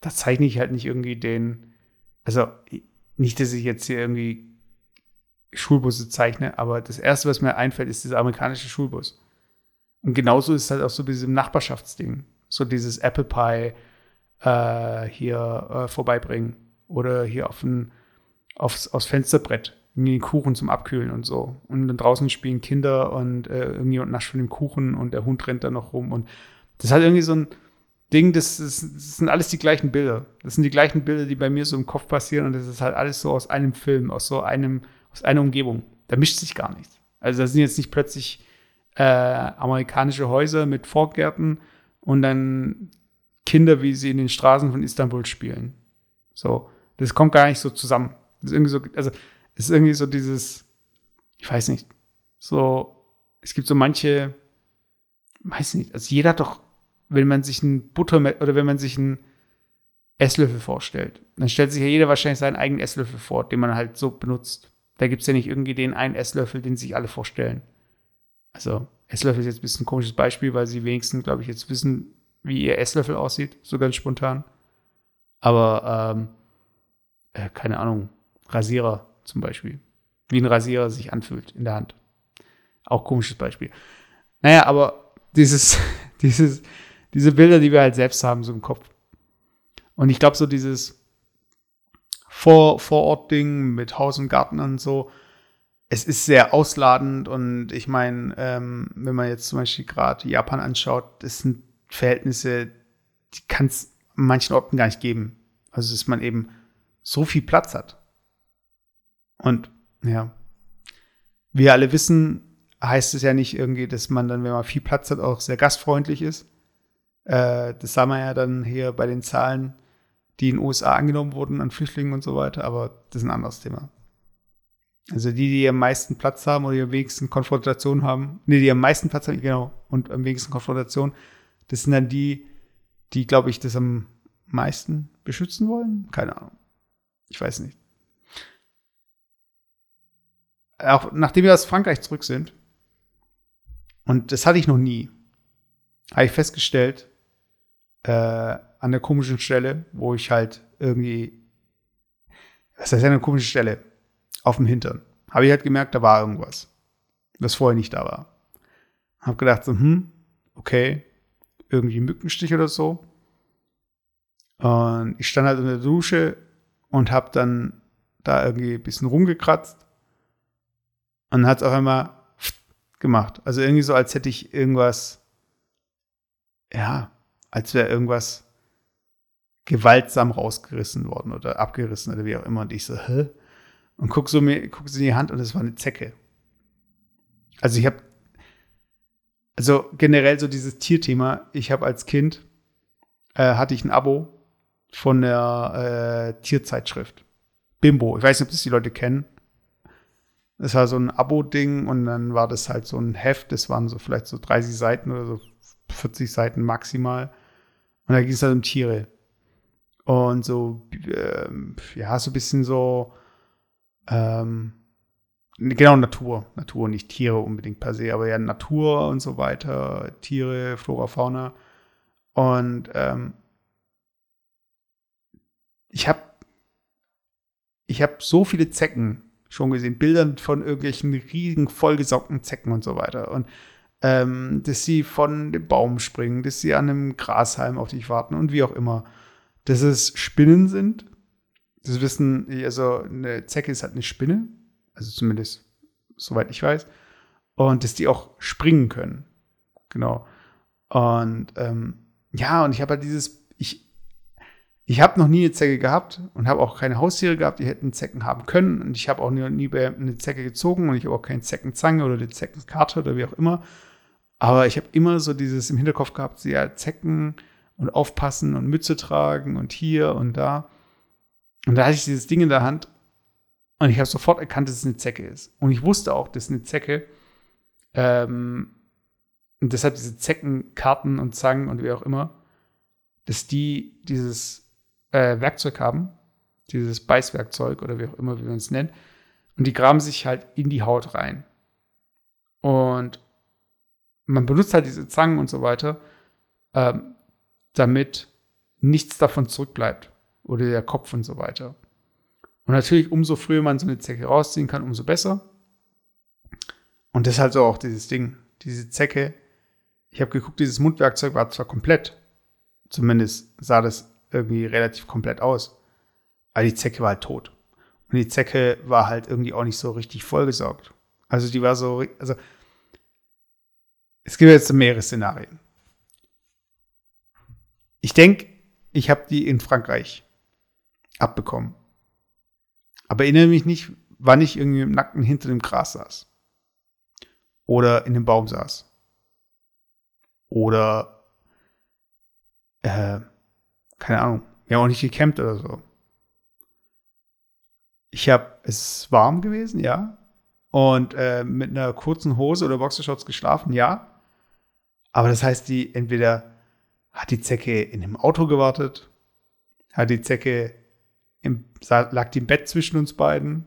Da zeichne ich halt nicht irgendwie den, also nicht, dass ich jetzt hier irgendwie Schulbusse zeichne, aber das erste, was mir einfällt, ist dieser amerikanische Schulbus. Und genauso ist es halt auch so bei diesem Nachbarschaftsding. So dieses Apple Pie, äh, hier äh, vorbeibringen. Oder hier auf ein, aufs, aufs Fensterbrett irgendwie Kuchen zum Abkühlen und so. Und dann draußen spielen Kinder und äh, irgendjemand nascht von dem Kuchen und der Hund rennt da noch rum. Und das hat irgendwie so ein Ding, das, das, das, sind alles die gleichen Bilder. Das sind die gleichen Bilder, die bei mir so im Kopf passieren und das ist halt alles so aus einem Film, aus so einem, aus einer Umgebung. Da mischt sich gar nichts. Also da sind jetzt nicht plötzlich äh, amerikanische Häuser mit Vorgärten und dann Kinder, wie sie in den Straßen von Istanbul spielen. So, das kommt gar nicht so zusammen. Das ist irgendwie so, also es ist irgendwie so dieses, ich weiß nicht, so, es gibt so manche, weiß nicht, also jeder hat doch, wenn man sich ein Butter oder wenn man sich einen Esslöffel vorstellt, dann stellt sich ja jeder wahrscheinlich seinen eigenen Esslöffel vor, den man halt so benutzt. Da gibt es ja nicht irgendwie den einen Esslöffel, den sich alle vorstellen. Also, Esslöffel ist jetzt ein bisschen ein komisches Beispiel, weil sie wenigstens, glaube ich, jetzt wissen, wie ihr Esslöffel aussieht, so ganz spontan. Aber, ähm, äh, keine Ahnung, Rasierer zum Beispiel. Wie ein Rasierer sich anfühlt in der Hand. Auch komisches Beispiel. Naja, aber dieses, dieses, diese Bilder, die wir halt selbst haben, so im Kopf. Und ich glaube, so dieses Vor Vorort-Ding mit Haus und Garten und so, es ist sehr ausladend und ich meine, ähm, wenn man jetzt zum Beispiel gerade Japan anschaut, das sind Verhältnisse, die kann es an manchen Orten gar nicht geben. Also, dass man eben so viel Platz hat. Und ja, wir alle wissen, heißt es ja nicht irgendwie, dass man dann, wenn man viel Platz hat, auch sehr gastfreundlich ist. Äh, das sah man ja dann hier bei den Zahlen, die in den USA angenommen wurden an Flüchtlingen und so weiter, aber das ist ein anderes Thema. Also die, die am meisten Platz haben oder die am wenigsten Konfrontation haben, nee, die am meisten Platz haben, genau, und am wenigsten Konfrontation, das sind dann die, die, glaube ich, das am meisten beschützen wollen. Keine Ahnung. Ich weiß nicht auch nachdem wir aus Frankreich zurück sind, und das hatte ich noch nie, habe ich festgestellt, äh, an der komischen Stelle, wo ich halt irgendwie, was heißt eine komische Stelle? Auf dem Hintern. Habe ich halt gemerkt, da war irgendwas, was vorher nicht da war. Habe gedacht, so, hm, okay, irgendwie Mückenstich oder so. Und ich stand halt in der Dusche und habe dann da irgendwie ein bisschen rumgekratzt und hat es auf einmal gemacht. Also irgendwie so, als hätte ich irgendwas, ja, als wäre irgendwas gewaltsam rausgerissen worden oder abgerissen oder wie auch immer. Und ich so, hä? Und guck so mir, guck so in die Hand und es war eine Zecke. Also ich habe, also generell so dieses Tierthema. Ich habe als Kind äh, hatte ich ein Abo von der äh, Tierzeitschrift Bimbo. Ich weiß nicht, ob das die Leute kennen. Das war so ein Abo-Ding und dann war das halt so ein Heft, das waren so vielleicht so 30 Seiten oder so 40 Seiten maximal. Und da ging es halt um Tiere. Und so, ähm, ja, so ein bisschen so, ähm, genau Natur. Natur, nicht Tiere unbedingt per se, aber ja Natur und so weiter, Tiere, Flora, Fauna. Und ähm, ich habe ich hab so viele Zecken schon gesehen, Bildern von irgendwelchen riesigen, vollgesaugten Zecken und so weiter. Und ähm, dass sie von dem Baum springen, dass sie an einem Grashalm auf dich warten und wie auch immer. Dass es Spinnen sind. Das wissen, also eine Zecke ist halt eine Spinne. Also zumindest soweit ich weiß. Und dass die auch springen können. Genau. Und ähm, ja, und ich habe halt dieses, ich, ich habe noch nie eine Zecke gehabt und habe auch keine Haustiere gehabt, die hätten Zecken haben können. Und ich habe auch nie, nie eine Zecke gezogen und ich habe auch keine Zeckenzange oder eine Zeckenkarte oder wie auch immer. Aber ich habe immer so dieses im Hinterkopf gehabt, ja, Zecken und aufpassen und Mütze tragen und hier und da. Und da hatte ich dieses Ding in der Hand und ich habe sofort erkannt, dass es eine Zecke ist. Und ich wusste auch, dass eine Zecke, ähm, und deshalb diese Zeckenkarten und Zangen und wie auch immer, dass die dieses äh, Werkzeug haben, dieses Beißwerkzeug oder wie auch immer wie man es nennt, und die graben sich halt in die Haut rein. Und man benutzt halt diese Zangen und so weiter, ähm, damit nichts davon zurückbleibt. Oder der Kopf und so weiter. Und natürlich, umso früher man so eine Zecke rausziehen kann, umso besser. Und das ist halt so auch dieses Ding, diese Zecke. Ich habe geguckt, dieses Mundwerkzeug war zwar komplett, zumindest sah das irgendwie relativ komplett aus. Aber die Zecke war halt tot. Und die Zecke war halt irgendwie auch nicht so richtig vollgesaugt. Also die war so, also es gibt jetzt mehrere Szenarien. Ich denke, ich habe die in Frankreich abbekommen. Aber erinnere mich nicht, wann ich irgendwie im Nacken hinter dem Gras saß. Oder in dem Baum saß. Oder, äh, keine Ahnung, wir haben auch nicht gecampt oder so. Ich habe, es ist warm gewesen, ja. Und äh, mit einer kurzen Hose oder Boxershorts geschlafen, ja. Aber das heißt, die entweder hat die Zecke in dem Auto gewartet, hat die Zecke im, lag die im Bett zwischen uns beiden,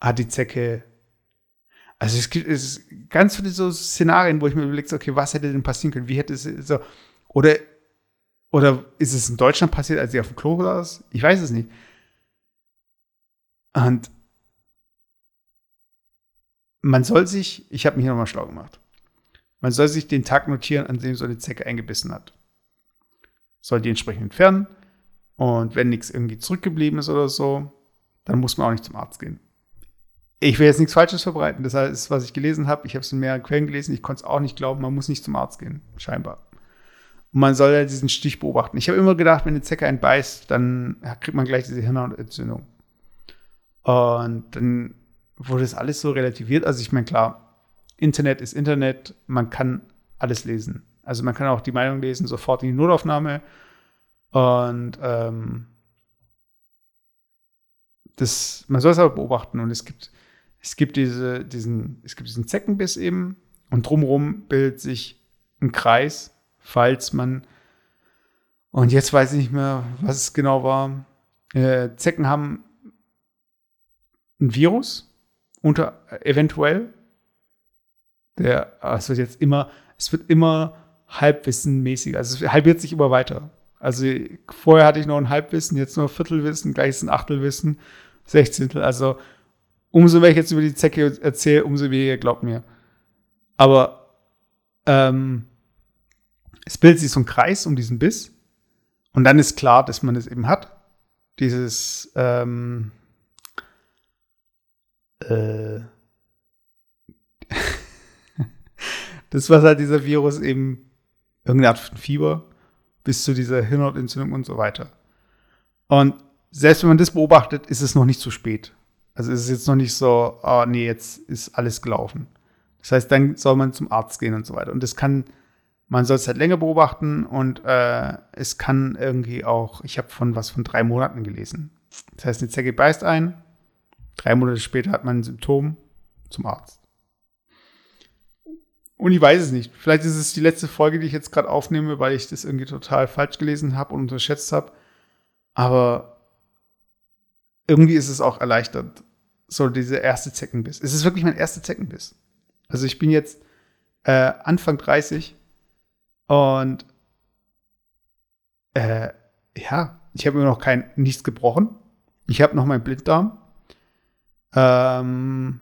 hat die Zecke also es gibt es ganz viele so Szenarien, wo ich mir überlege, okay, was hätte denn passieren können? Wie hätte es so oder oder ist es in Deutschland passiert, als sie auf dem Klo saß? Ich weiß es nicht. Und man soll sich, ich habe mich nochmal schlau gemacht. Man soll sich den Tag notieren, an dem so eine Zecke eingebissen hat. Soll die entsprechend entfernen. Und wenn nichts irgendwie zurückgeblieben ist oder so, dann muss man auch nicht zum Arzt gehen. Ich will jetzt nichts Falsches verbreiten. Das ist, was ich gelesen habe. Ich habe es in mehreren Quellen gelesen. Ich konnte es auch nicht glauben. Man muss nicht zum Arzt gehen, scheinbar. Und man soll ja diesen Stich beobachten. Ich habe immer gedacht, wenn eine Zecke einen beißt, dann kriegt man gleich diese Hirnhautentzündung. Und dann wurde das alles so relativiert. Also ich meine, klar, Internet ist Internet. Man kann alles lesen. Also man kann auch die Meinung lesen, sofort in die Notaufnahme. Und ähm, das, man soll es aber beobachten. Und es gibt es gibt diese, diesen, es gibt diesen Zeckenbiss eben und drumherum bildet sich ein Kreis, falls man, und jetzt weiß ich nicht mehr, was es genau war. Äh, Zecken haben ein Virus unter eventuell. Der, es wird jetzt immer, es wird immer halbwissenmäßig, also es halbiert sich immer weiter. Also vorher hatte ich noch ein Halbwissen, jetzt nur Viertelwissen, gleich ist ein Achtelwissen, Sechzehntel. Also umso mehr ich jetzt über die Zecke erzähle, umso weniger glaubt mir. Aber ähm, es bildet sich so ein Kreis um diesen Biss. Und dann ist klar, dass man es eben hat. Dieses ähm, äh, das, was halt dieser Virus eben irgendeine Art von Fieber bis zu dieser Hirnhautentzündung und so weiter. Und selbst wenn man das beobachtet, ist es noch nicht zu spät. Also es ist jetzt noch nicht so, oh nee, jetzt ist alles gelaufen. Das heißt, dann soll man zum Arzt gehen und so weiter. Und das kann, man soll es halt länger beobachten und äh, es kann irgendwie auch, ich habe von was von drei Monaten gelesen. Das heißt, eine Zecke beißt ein, drei Monate später hat man ein Symptom zum Arzt. Und ich weiß es nicht. Vielleicht ist es die letzte Folge, die ich jetzt gerade aufnehme, weil ich das irgendwie total falsch gelesen habe und unterschätzt habe. Aber irgendwie ist es auch erleichternd, so dieser erste Zeckenbiss. Es ist wirklich mein erster Zeckenbiss. Also ich bin jetzt äh, Anfang 30 und äh, ja, ich habe immer noch kein nichts gebrochen. Ich habe noch meinen Blinddarm. Ähm,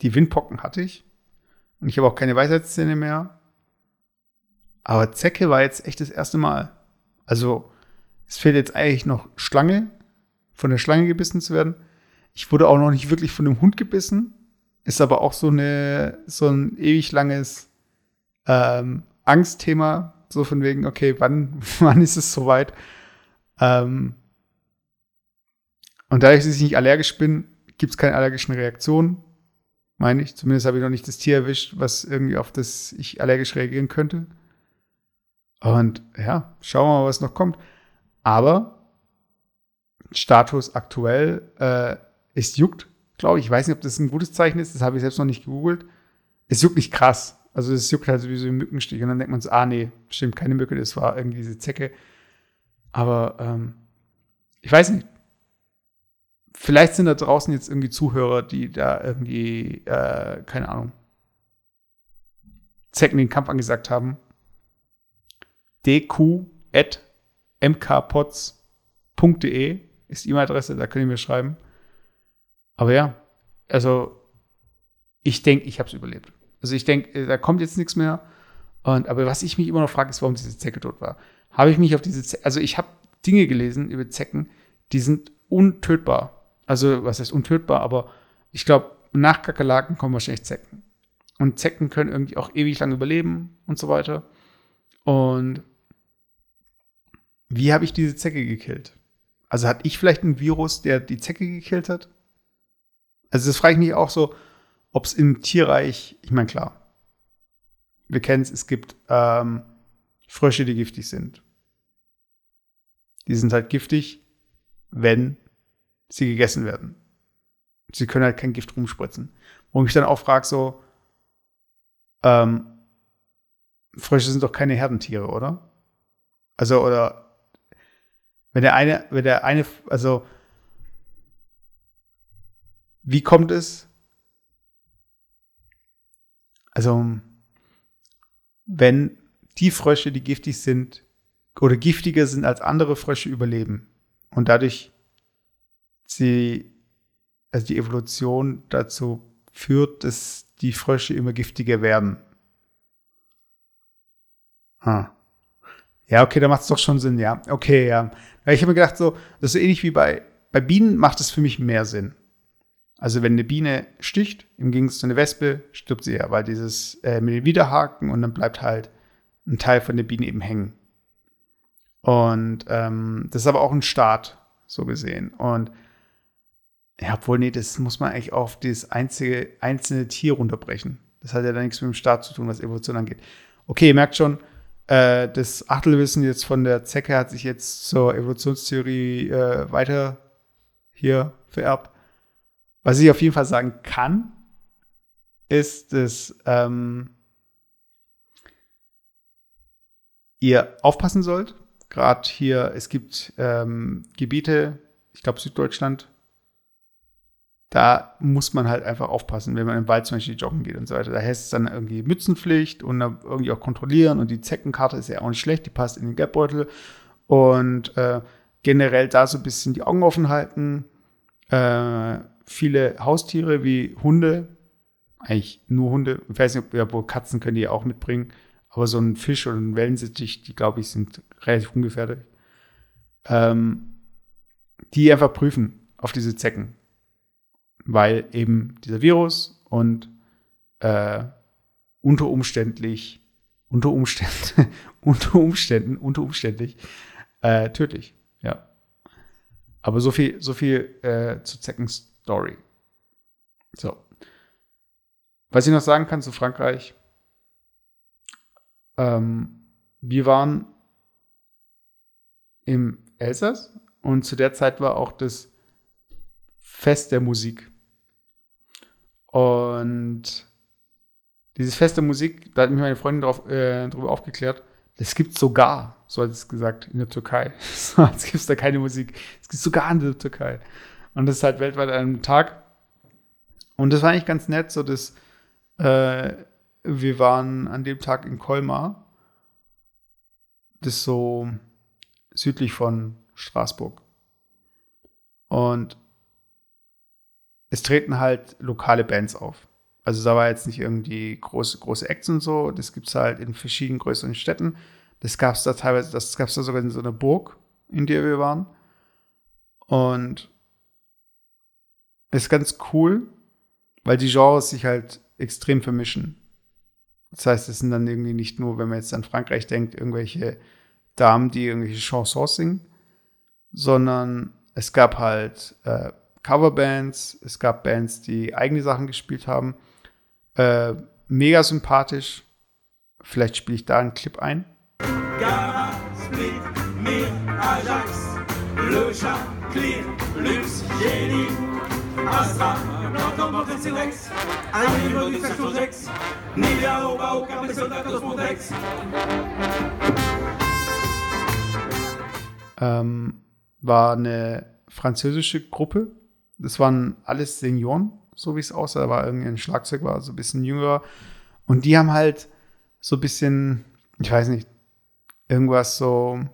die Windpocken hatte ich. Und ich habe auch keine Weisheitszähne mehr. Aber Zecke war jetzt echt das erste Mal. Also, es fehlt jetzt eigentlich noch Schlange, von der Schlange gebissen zu werden. Ich wurde auch noch nicht wirklich von einem Hund gebissen. Ist aber auch so, eine, so ein ewig langes ähm, Angstthema. So von wegen, okay, wann, wann ist es soweit? Ähm, und dass ich nicht allergisch bin, gibt es keine allergischen Reaktionen. Meine ich. Zumindest habe ich noch nicht das Tier erwischt, was irgendwie auf das ich allergisch reagieren könnte. Und ja, schauen wir mal, was noch kommt. Aber Status aktuell äh, es juckt, glaube ich. Ich weiß nicht, ob das ein gutes Zeichen ist. Das habe ich selbst noch nicht gegoogelt. Es juckt nicht krass. Also es juckt halt wie so ein Mückenstich. Und dann denkt man so, ah nee, stimmt, keine Mücke, das war irgendwie diese Zecke. Aber ähm, ich weiß nicht. Vielleicht sind da draußen jetzt irgendwie Zuhörer, die da irgendwie, äh, keine Ahnung, Zecken den Kampf angesagt haben. dq.mkpots.de ist die E-Mail-Adresse, da könnt ihr mir schreiben. Aber ja, also ich denke, ich habe es überlebt. Also ich denke, äh, da kommt jetzt nichts mehr. Und, aber was ich mich immer noch frage, ist, warum diese Zecke tot war. habe ich mich auf diese, Ze also ich habe Dinge gelesen über Zecken, die sind untötbar. Also, was heißt untötbar, aber ich glaube, nach Kakerlaken kommen wahrscheinlich Zecken. Und Zecken können irgendwie auch ewig lang überleben und so weiter. Und wie habe ich diese Zecke gekillt? Also hatte ich vielleicht einen Virus, der die Zecke gekillt hat? Also das frage ich mich auch so, ob es im Tierreich, ich meine klar, wir kennen es, es gibt ähm, Frösche, die giftig sind. Die sind halt giftig, wenn sie gegessen werden. Sie können halt kein Gift rumspritzen. Wo ich mich dann auch frage, so, ähm, Frösche sind doch keine Herdentiere, oder? Also, oder wenn der eine, wenn der eine, also wie kommt es? Also, wenn die Frösche, die giftig sind, oder giftiger sind als andere Frösche, überleben und dadurch sie, also die Evolution dazu führt, dass die Frösche immer giftiger werden. Ah. Ja, okay, da macht es doch schon Sinn, ja. Okay, ja. Ich habe mir gedacht, so, das ist so ähnlich wie bei, bei Bienen macht es für mich mehr Sinn. Also wenn eine Biene sticht, im Gegensatz zu einer Wespe, stirbt sie ja, weil dieses äh, mit den Widerhaken und dann bleibt halt ein Teil von der Biene eben hängen. Und ähm, das ist aber auch ein Start, so gesehen. Und ja, obwohl, nee, das muss man eigentlich auf das einzige, einzelne Tier runterbrechen. Das hat ja dann nichts mit dem Staat zu tun, was Evolution angeht. Okay, ihr merkt schon, äh, das Achtelwissen jetzt von der Zecke hat sich jetzt zur Evolutionstheorie äh, weiter hier vererbt. Was ich auf jeden Fall sagen kann, ist, dass ähm, ihr aufpassen sollt. Gerade hier, es gibt ähm, Gebiete, ich glaube Süddeutschland, da muss man halt einfach aufpassen, wenn man im Wald zum Beispiel joggen geht und so weiter. Da heißt es dann irgendwie Mützenpflicht und irgendwie auch kontrollieren und die Zeckenkarte ist ja auch nicht schlecht, die passt in den Geldbeutel und äh, generell da so ein bisschen die Augen offen halten. Äh, viele Haustiere wie Hunde, eigentlich nur Hunde, ich weiß nicht, ja, wo Katzen können die auch mitbringen, aber so ein Fisch oder ein Wellensittich, die glaube ich sind relativ ungefährdet. Ähm, die einfach prüfen auf diese Zecken weil eben dieser Virus und äh, unter Umständlich, unter Umständen, unter Umständen, unter umständlich äh, tödlich. Ja. Aber so viel, so viel äh, zu Zeckens Story. So. Was ich noch sagen kann zu Frankreich, ähm, wir waren im Elsass und zu der Zeit war auch das Fest der Musik. Und dieses Fest der Musik, da hat mich meine Freundin drauf, äh, darüber aufgeklärt, es gibt sogar, so hat es gesagt, in der Türkei. Sonst gibt es da keine Musik. Es gibt sogar in der Türkei. Und das ist halt weltweit an einem Tag. Und das war eigentlich ganz nett, so dass äh, wir waren an dem Tag in Colmar. Das ist so südlich von Straßburg. Und es treten halt lokale Bands auf. Also da war jetzt nicht irgendwie große, große Acts und so. Das gibt es halt in verschiedenen größeren Städten. Das gab es da teilweise, das gab es da sogar in so einer Burg, in der wir waren. Und ist ganz cool, weil die Genres sich halt extrem vermischen. Das heißt, es sind dann irgendwie nicht nur, wenn man jetzt an Frankreich denkt, irgendwelche Damen, die irgendwelche Chansons singen, sondern es gab halt äh, Coverbands, es gab Bands, die eigene Sachen gespielt haben. Äh, mega sympathisch. Vielleicht spiele ich da einen Clip ein. Gara, Split, Mir, Ajax, Le Chat, Clear, Lux, Jenny, Astra, Rex, Rex, Nivea, Oba, Cabeçon, Ähm, war eine französische Gruppe, das waren alles Senioren, so wie es aussah. Da war irgendwie ein Schlagzeug, war so ein bisschen jünger. Und die haben halt so ein bisschen, ich weiß nicht, irgendwas so ein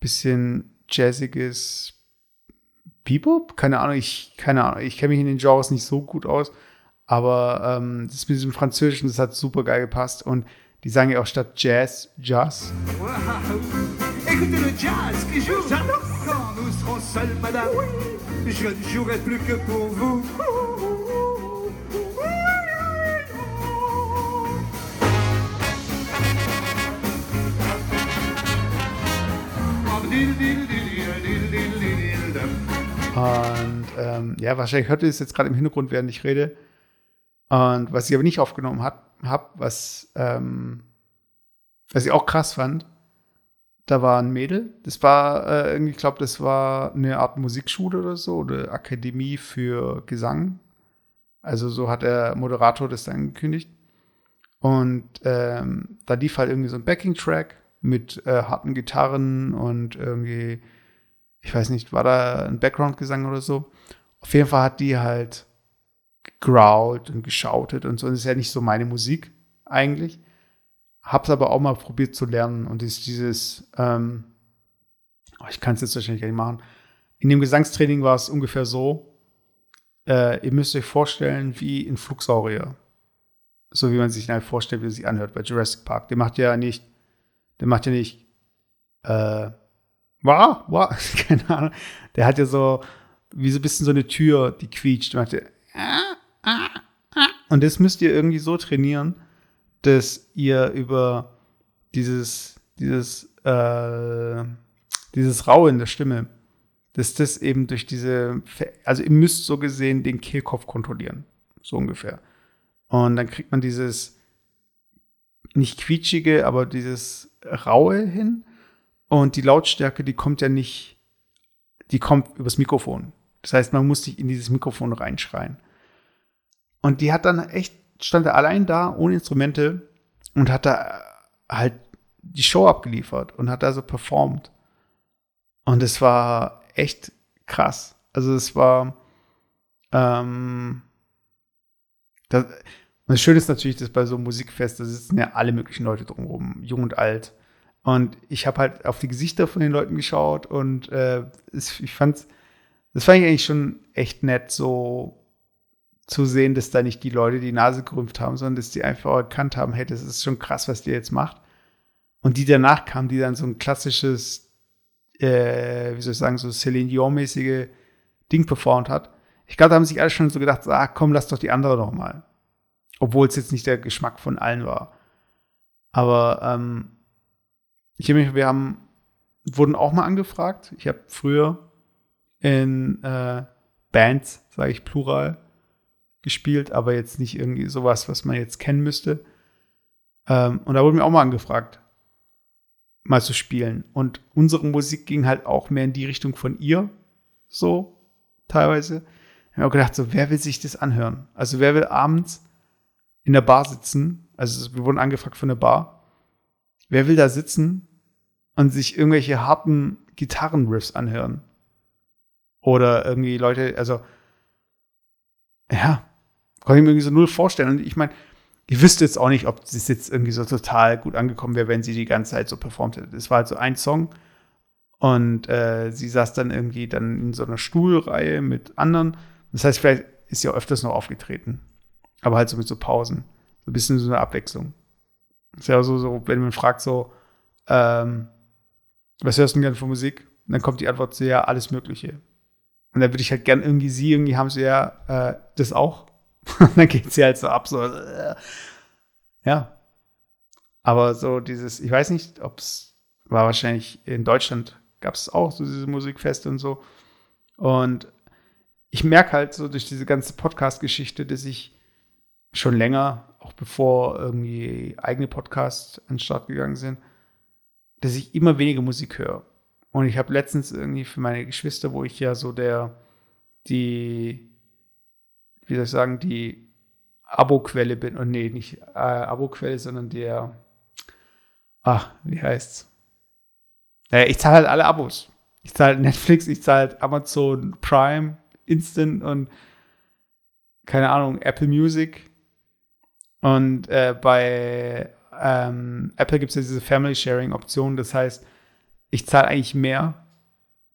bisschen jazziges Bebop? Keine Ahnung, ich, keine Ahnung, ich kenne mich in den Genres nicht so gut aus. Aber ähm, das mit diesem Französischen, das hat super geil gepasst. Und Die sagen ja auch statt Jazz, Jazz. Wow. Écoutez le jazz qui joue. J'adore. Quand nous serons seuls, madame, je ne jouerai plus que pour vous. Und ähm, ja, wahrscheinlich hört ihr es jetzt gerade im Hintergrund, während ich rede. Und was ich aber nicht aufgenommen habe, was, ähm, was ich auch krass fand, da war ein Mädel. Das war, äh, irgendwie, ich glaube, das war eine Art Musikschule oder so, oder Akademie für Gesang. Also so hat der Moderator das dann angekündigt. Und ähm, da lief halt irgendwie so ein Backing-Track mit äh, harten Gitarren und irgendwie, ich weiß nicht, war da ein Background-Gesang oder so. Auf jeden Fall hat die halt gegrowlt und geschautet und so. Das ist ja nicht so meine Musik eigentlich. Hab's aber auch mal probiert zu lernen und ist dieses, ähm, oh, ich kann es jetzt wahrscheinlich gar nicht machen. In dem Gesangstraining war es ungefähr so, äh, ihr müsst euch vorstellen, wie ein Flugsaurier. So wie man sich halt vorstellt, wie es sich anhört bei Jurassic Park. Der macht ja nicht, der macht ja nicht, äh, wow, wow, keine Ahnung. Der hat ja so, wie so ein bisschen so eine Tür, die quietscht. Der macht ja, ah. Und das müsst ihr irgendwie so trainieren, dass ihr über dieses, dieses, äh, dieses Rau in der Stimme, dass das eben durch diese, also ihr müsst so gesehen den Kehlkopf kontrollieren, so ungefähr. Und dann kriegt man dieses nicht quietschige, aber dieses Raue hin. Und die Lautstärke, die kommt ja nicht, die kommt übers Mikrofon. Das heißt, man muss sich in dieses Mikrofon reinschreien. Und die hat dann echt stand er allein da, ohne Instrumente und hat da halt die Show abgeliefert und hat da so performt. Und es war echt krass. Also es war ähm, das, das Schöne ist natürlich, dass bei so einem Musikfest, da sitzen ja alle möglichen Leute drumherum, jung und alt. Und ich habe halt auf die Gesichter von den Leuten geschaut und äh, es, ich fand's, das fand ich eigentlich schon echt nett, so zu sehen, dass da nicht die Leute die Nase gerümpft haben, sondern dass die einfach erkannt haben, hey, das ist schon krass, was die jetzt macht. Und die danach kamen, die dann so ein klassisches, äh, wie soll ich sagen, so Celine Dion-mäßige Ding performt hat. Ich glaube, da haben sich alle schon so gedacht, ah, komm, lass doch die andere noch mal. Obwohl es jetzt nicht der Geschmack von allen war. Aber ähm, ich wir haben, wurden auch mal angefragt. Ich habe früher in äh, Bands, sage ich plural, gespielt, aber jetzt nicht irgendwie sowas, was man jetzt kennen müsste. Ähm, und da wurde mir auch mal angefragt, mal zu spielen. Und unsere Musik ging halt auch mehr in die Richtung von ihr, so teilweise. Ich habe auch gedacht, so, wer will sich das anhören? Also, wer will abends in der Bar sitzen? Also, wir wurden angefragt von der Bar. Wer will da sitzen und sich irgendwelche harten Gitarrenriffs anhören? Oder irgendwie Leute, also, ja, kann ich mir irgendwie so null vorstellen. Und ich meine, ich wüsste jetzt auch nicht, ob das jetzt irgendwie so total gut angekommen wäre, wenn sie die ganze Zeit so performt hätte. Es war halt so ein Song und äh, sie saß dann irgendwie dann in so einer Stuhlreihe mit anderen. Das heißt, vielleicht ist sie auch öfters noch aufgetreten. Aber halt so mit so Pausen. So ein bisschen so eine Abwechslung. ist ja so, so wenn man fragt so, ähm, was hörst du denn gerne für Musik? Und dann kommt die Antwort so, ja, alles Mögliche. Und dann würde ich halt gern irgendwie sie, irgendwie haben sie ja äh, das auch. Und dann geht sie halt so ab, so, äh, ja. Aber so dieses, ich weiß nicht, ob es war wahrscheinlich in Deutschland gab es auch so diese Musikfeste und so. Und ich merke halt so durch diese ganze Podcast-Geschichte, dass ich schon länger, auch bevor irgendwie eigene Podcasts an den Start gegangen sind, dass ich immer weniger Musik höre. Und ich habe letztens irgendwie für meine Geschwister, wo ich ja so der, die, wie soll ich sagen, die Abo-Quelle bin. Und nee, nicht äh, Abo-Quelle, sondern der, ach, wie heißt's? Naja, ich zahle halt alle Abos. Ich zahle Netflix, ich zahle halt Amazon Prime, Instant und keine Ahnung, Apple Music. Und äh, bei ähm, Apple gibt es ja diese Family Sharing Option. Das heißt, ich zahle eigentlich mehr,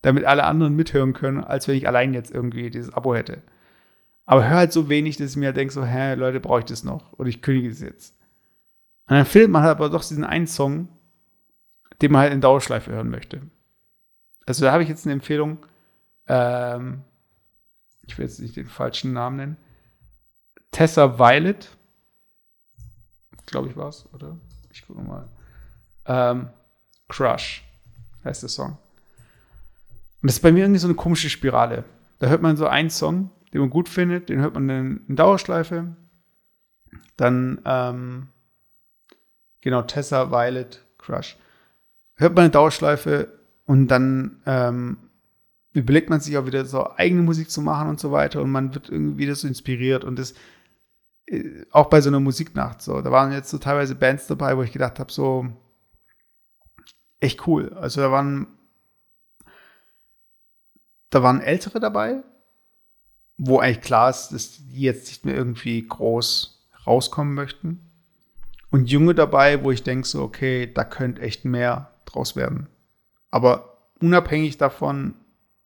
damit alle anderen mithören können, als wenn ich allein jetzt irgendwie dieses Abo hätte. Aber hör halt so wenig, dass ich mir halt denke, so, hä, Leute, brauche ich das noch? Und ich kündige es jetzt. Und dann findet man halt aber doch diesen einen Song, den man halt in Dauerschleife hören möchte. Also da habe ich jetzt eine Empfehlung. Ähm, ich will jetzt nicht den falschen Namen nennen. Tessa Violet. Glaube ich war es, oder? Ich gucke mal. Ähm, Crush heißt der Song. Und das ist bei mir irgendwie so eine komische Spirale. Da hört man so einen Song, den man gut findet, den hört man in, in Dauerschleife. Dann, ähm, genau, Tessa, Violet, Crush. Hört man in Dauerschleife und dann ähm, überlegt man sich auch wieder so eigene Musik zu machen und so weiter und man wird irgendwie wieder so inspiriert und das äh, auch bei so einer Musiknacht so. Da waren jetzt so teilweise Bands dabei, wo ich gedacht habe, so echt cool. Also da waren da waren Ältere dabei, wo eigentlich klar ist, dass die jetzt nicht mehr irgendwie groß rauskommen möchten. Und Junge dabei, wo ich denke so, okay, da könnte echt mehr draus werden. Aber unabhängig davon,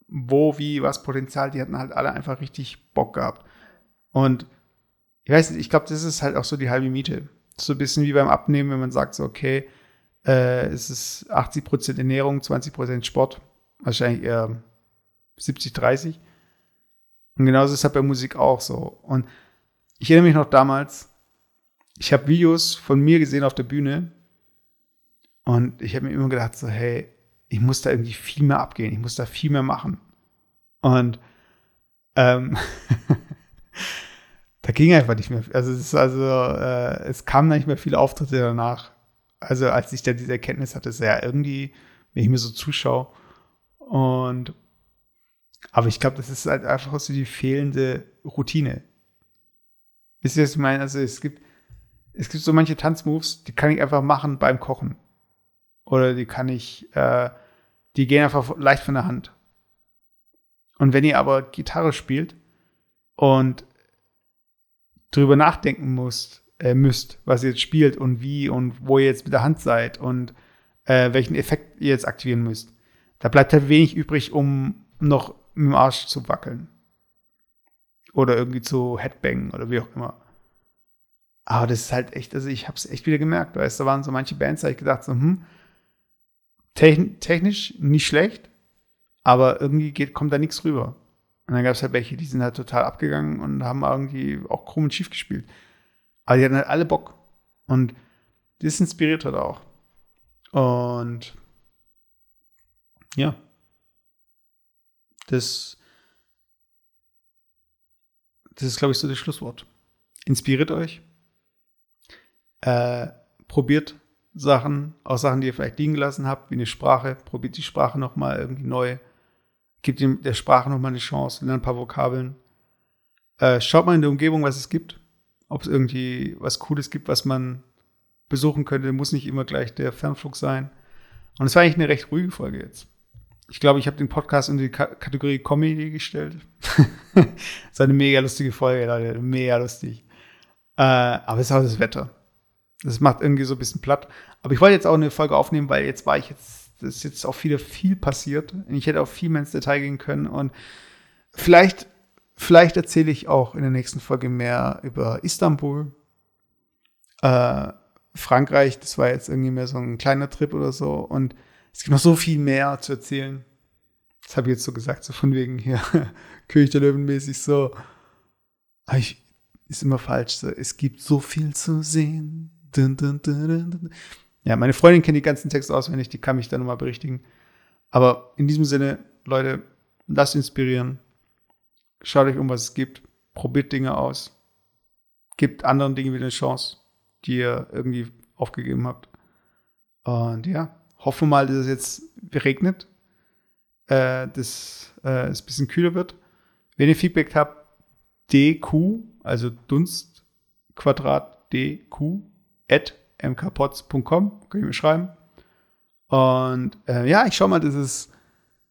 wo, wie, was Potenzial, die hatten halt alle einfach richtig Bock gehabt. Und ich weiß nicht, ich glaube, das ist halt auch so die halbe Miete. So ein bisschen wie beim Abnehmen, wenn man sagt so, okay, äh, es ist 80% Ernährung, 20% Sport. Wahrscheinlich eher 70, 30. Und genauso ist es bei Musik auch so. Und ich erinnere mich noch damals, ich habe Videos von mir gesehen auf der Bühne und ich habe mir immer gedacht, so, hey, ich muss da irgendwie viel mehr abgehen, ich muss da viel mehr machen. Und ähm, da ging einfach nicht mehr. Also es ist also, äh, es kamen nicht mehr viele Auftritte danach. Also als ich dann diese Erkenntnis hatte, ist ja irgendwie, wenn ich mir so zuschaue. Und aber ich glaube, das ist halt einfach so die fehlende Routine. Wisst ihr, was ich meine? Also es gibt, es gibt so manche Tanzmoves, die kann ich einfach machen beim Kochen. Oder die kann ich, äh, die gehen einfach leicht von der Hand. Und wenn ihr aber Gitarre spielt und drüber nachdenken müsst, äh, müsst, was ihr jetzt spielt und wie und wo ihr jetzt mit der Hand seid und äh, welchen Effekt ihr jetzt aktivieren müsst, da bleibt halt wenig übrig, um noch mit dem Arsch zu wackeln. Oder irgendwie zu Headbangen oder wie auch immer. Aber das ist halt echt, also ich habe es echt wieder gemerkt, weißt du, da waren so manche Bands, da habe ich gedacht, so, hm, technisch nicht schlecht, aber irgendwie geht, kommt da nichts rüber. Und dann gab es halt welche, die sind halt total abgegangen und haben irgendwie auch krumm und schief gespielt. Aber die hatten halt alle Bock. Und das inspiriert halt auch. Und ja, das, das ist, glaube ich, so das Schlusswort. Inspiriert euch. Äh, probiert Sachen, auch Sachen, die ihr vielleicht liegen gelassen habt, wie eine Sprache. Probiert die Sprache nochmal irgendwie neu. Gebt der Sprache nochmal eine Chance. Lernt ein paar Vokabeln. Äh, schaut mal in der Umgebung, was es gibt. Ob es irgendwie was Cooles gibt, was man besuchen könnte. Muss nicht immer gleich der Fernflug sein. Und es war eigentlich eine recht ruhige Folge jetzt. Ich glaube, ich habe den Podcast in die K Kategorie Comedy gestellt. das ist eine mega lustige Folge, Leute. Mega lustig. Äh, aber es ist auch das Wetter. Das macht irgendwie so ein bisschen platt. Aber ich wollte jetzt auch eine Folge aufnehmen, weil jetzt war ich jetzt, das ist jetzt auch wieder viel passiert. Ich hätte auch viel mehr ins Detail gehen können. Und vielleicht, vielleicht erzähle ich auch in der nächsten Folge mehr über Istanbul. Äh, Frankreich, das war jetzt irgendwie mehr so ein kleiner Trip oder so. Und es gibt noch so viel mehr zu erzählen. Das habe ich jetzt so gesagt, so von wegen hier, König der Löwen mäßig so. Aber ich, ist immer falsch. So. Es gibt so viel zu sehen. Dun, dun, dun, ja, meine Freundin kennt die ganzen Texte auswendig, die kann mich dann nochmal berichtigen. Aber in diesem Sinne, Leute, lasst inspirieren. Schaut euch um, was es gibt. Probiert Dinge aus. Gebt anderen Dingen wieder eine Chance, die ihr irgendwie aufgegeben habt. Und ja, Hoffen wir mal, dass es jetzt regnet, äh, dass äh, es ein bisschen kühler wird. Wenn ihr Feedback habt, dq, also Dunstquadrat dq, at mkpots.com, könnt ihr mir schreiben. Und äh, ja, ich schau mal, dass es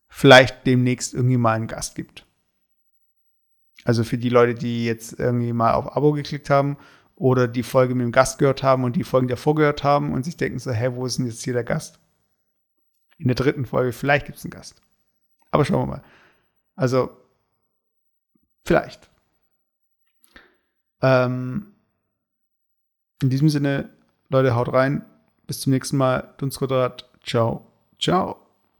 vielleicht demnächst irgendwie mal einen Gast gibt. Also für die Leute, die jetzt irgendwie mal auf Abo geklickt haben oder die Folge mit dem Gast gehört haben und die Folgen davor gehört haben und sich denken so, hä, wo ist denn jetzt hier der Gast? In der dritten Folge, vielleicht gibt es einen Gast. Aber schauen wir mal. Also, vielleicht. Ähm, in diesem Sinne, Leute, haut rein. Bis zum nächsten Mal. Dunskodrat. Ciao. Ciao.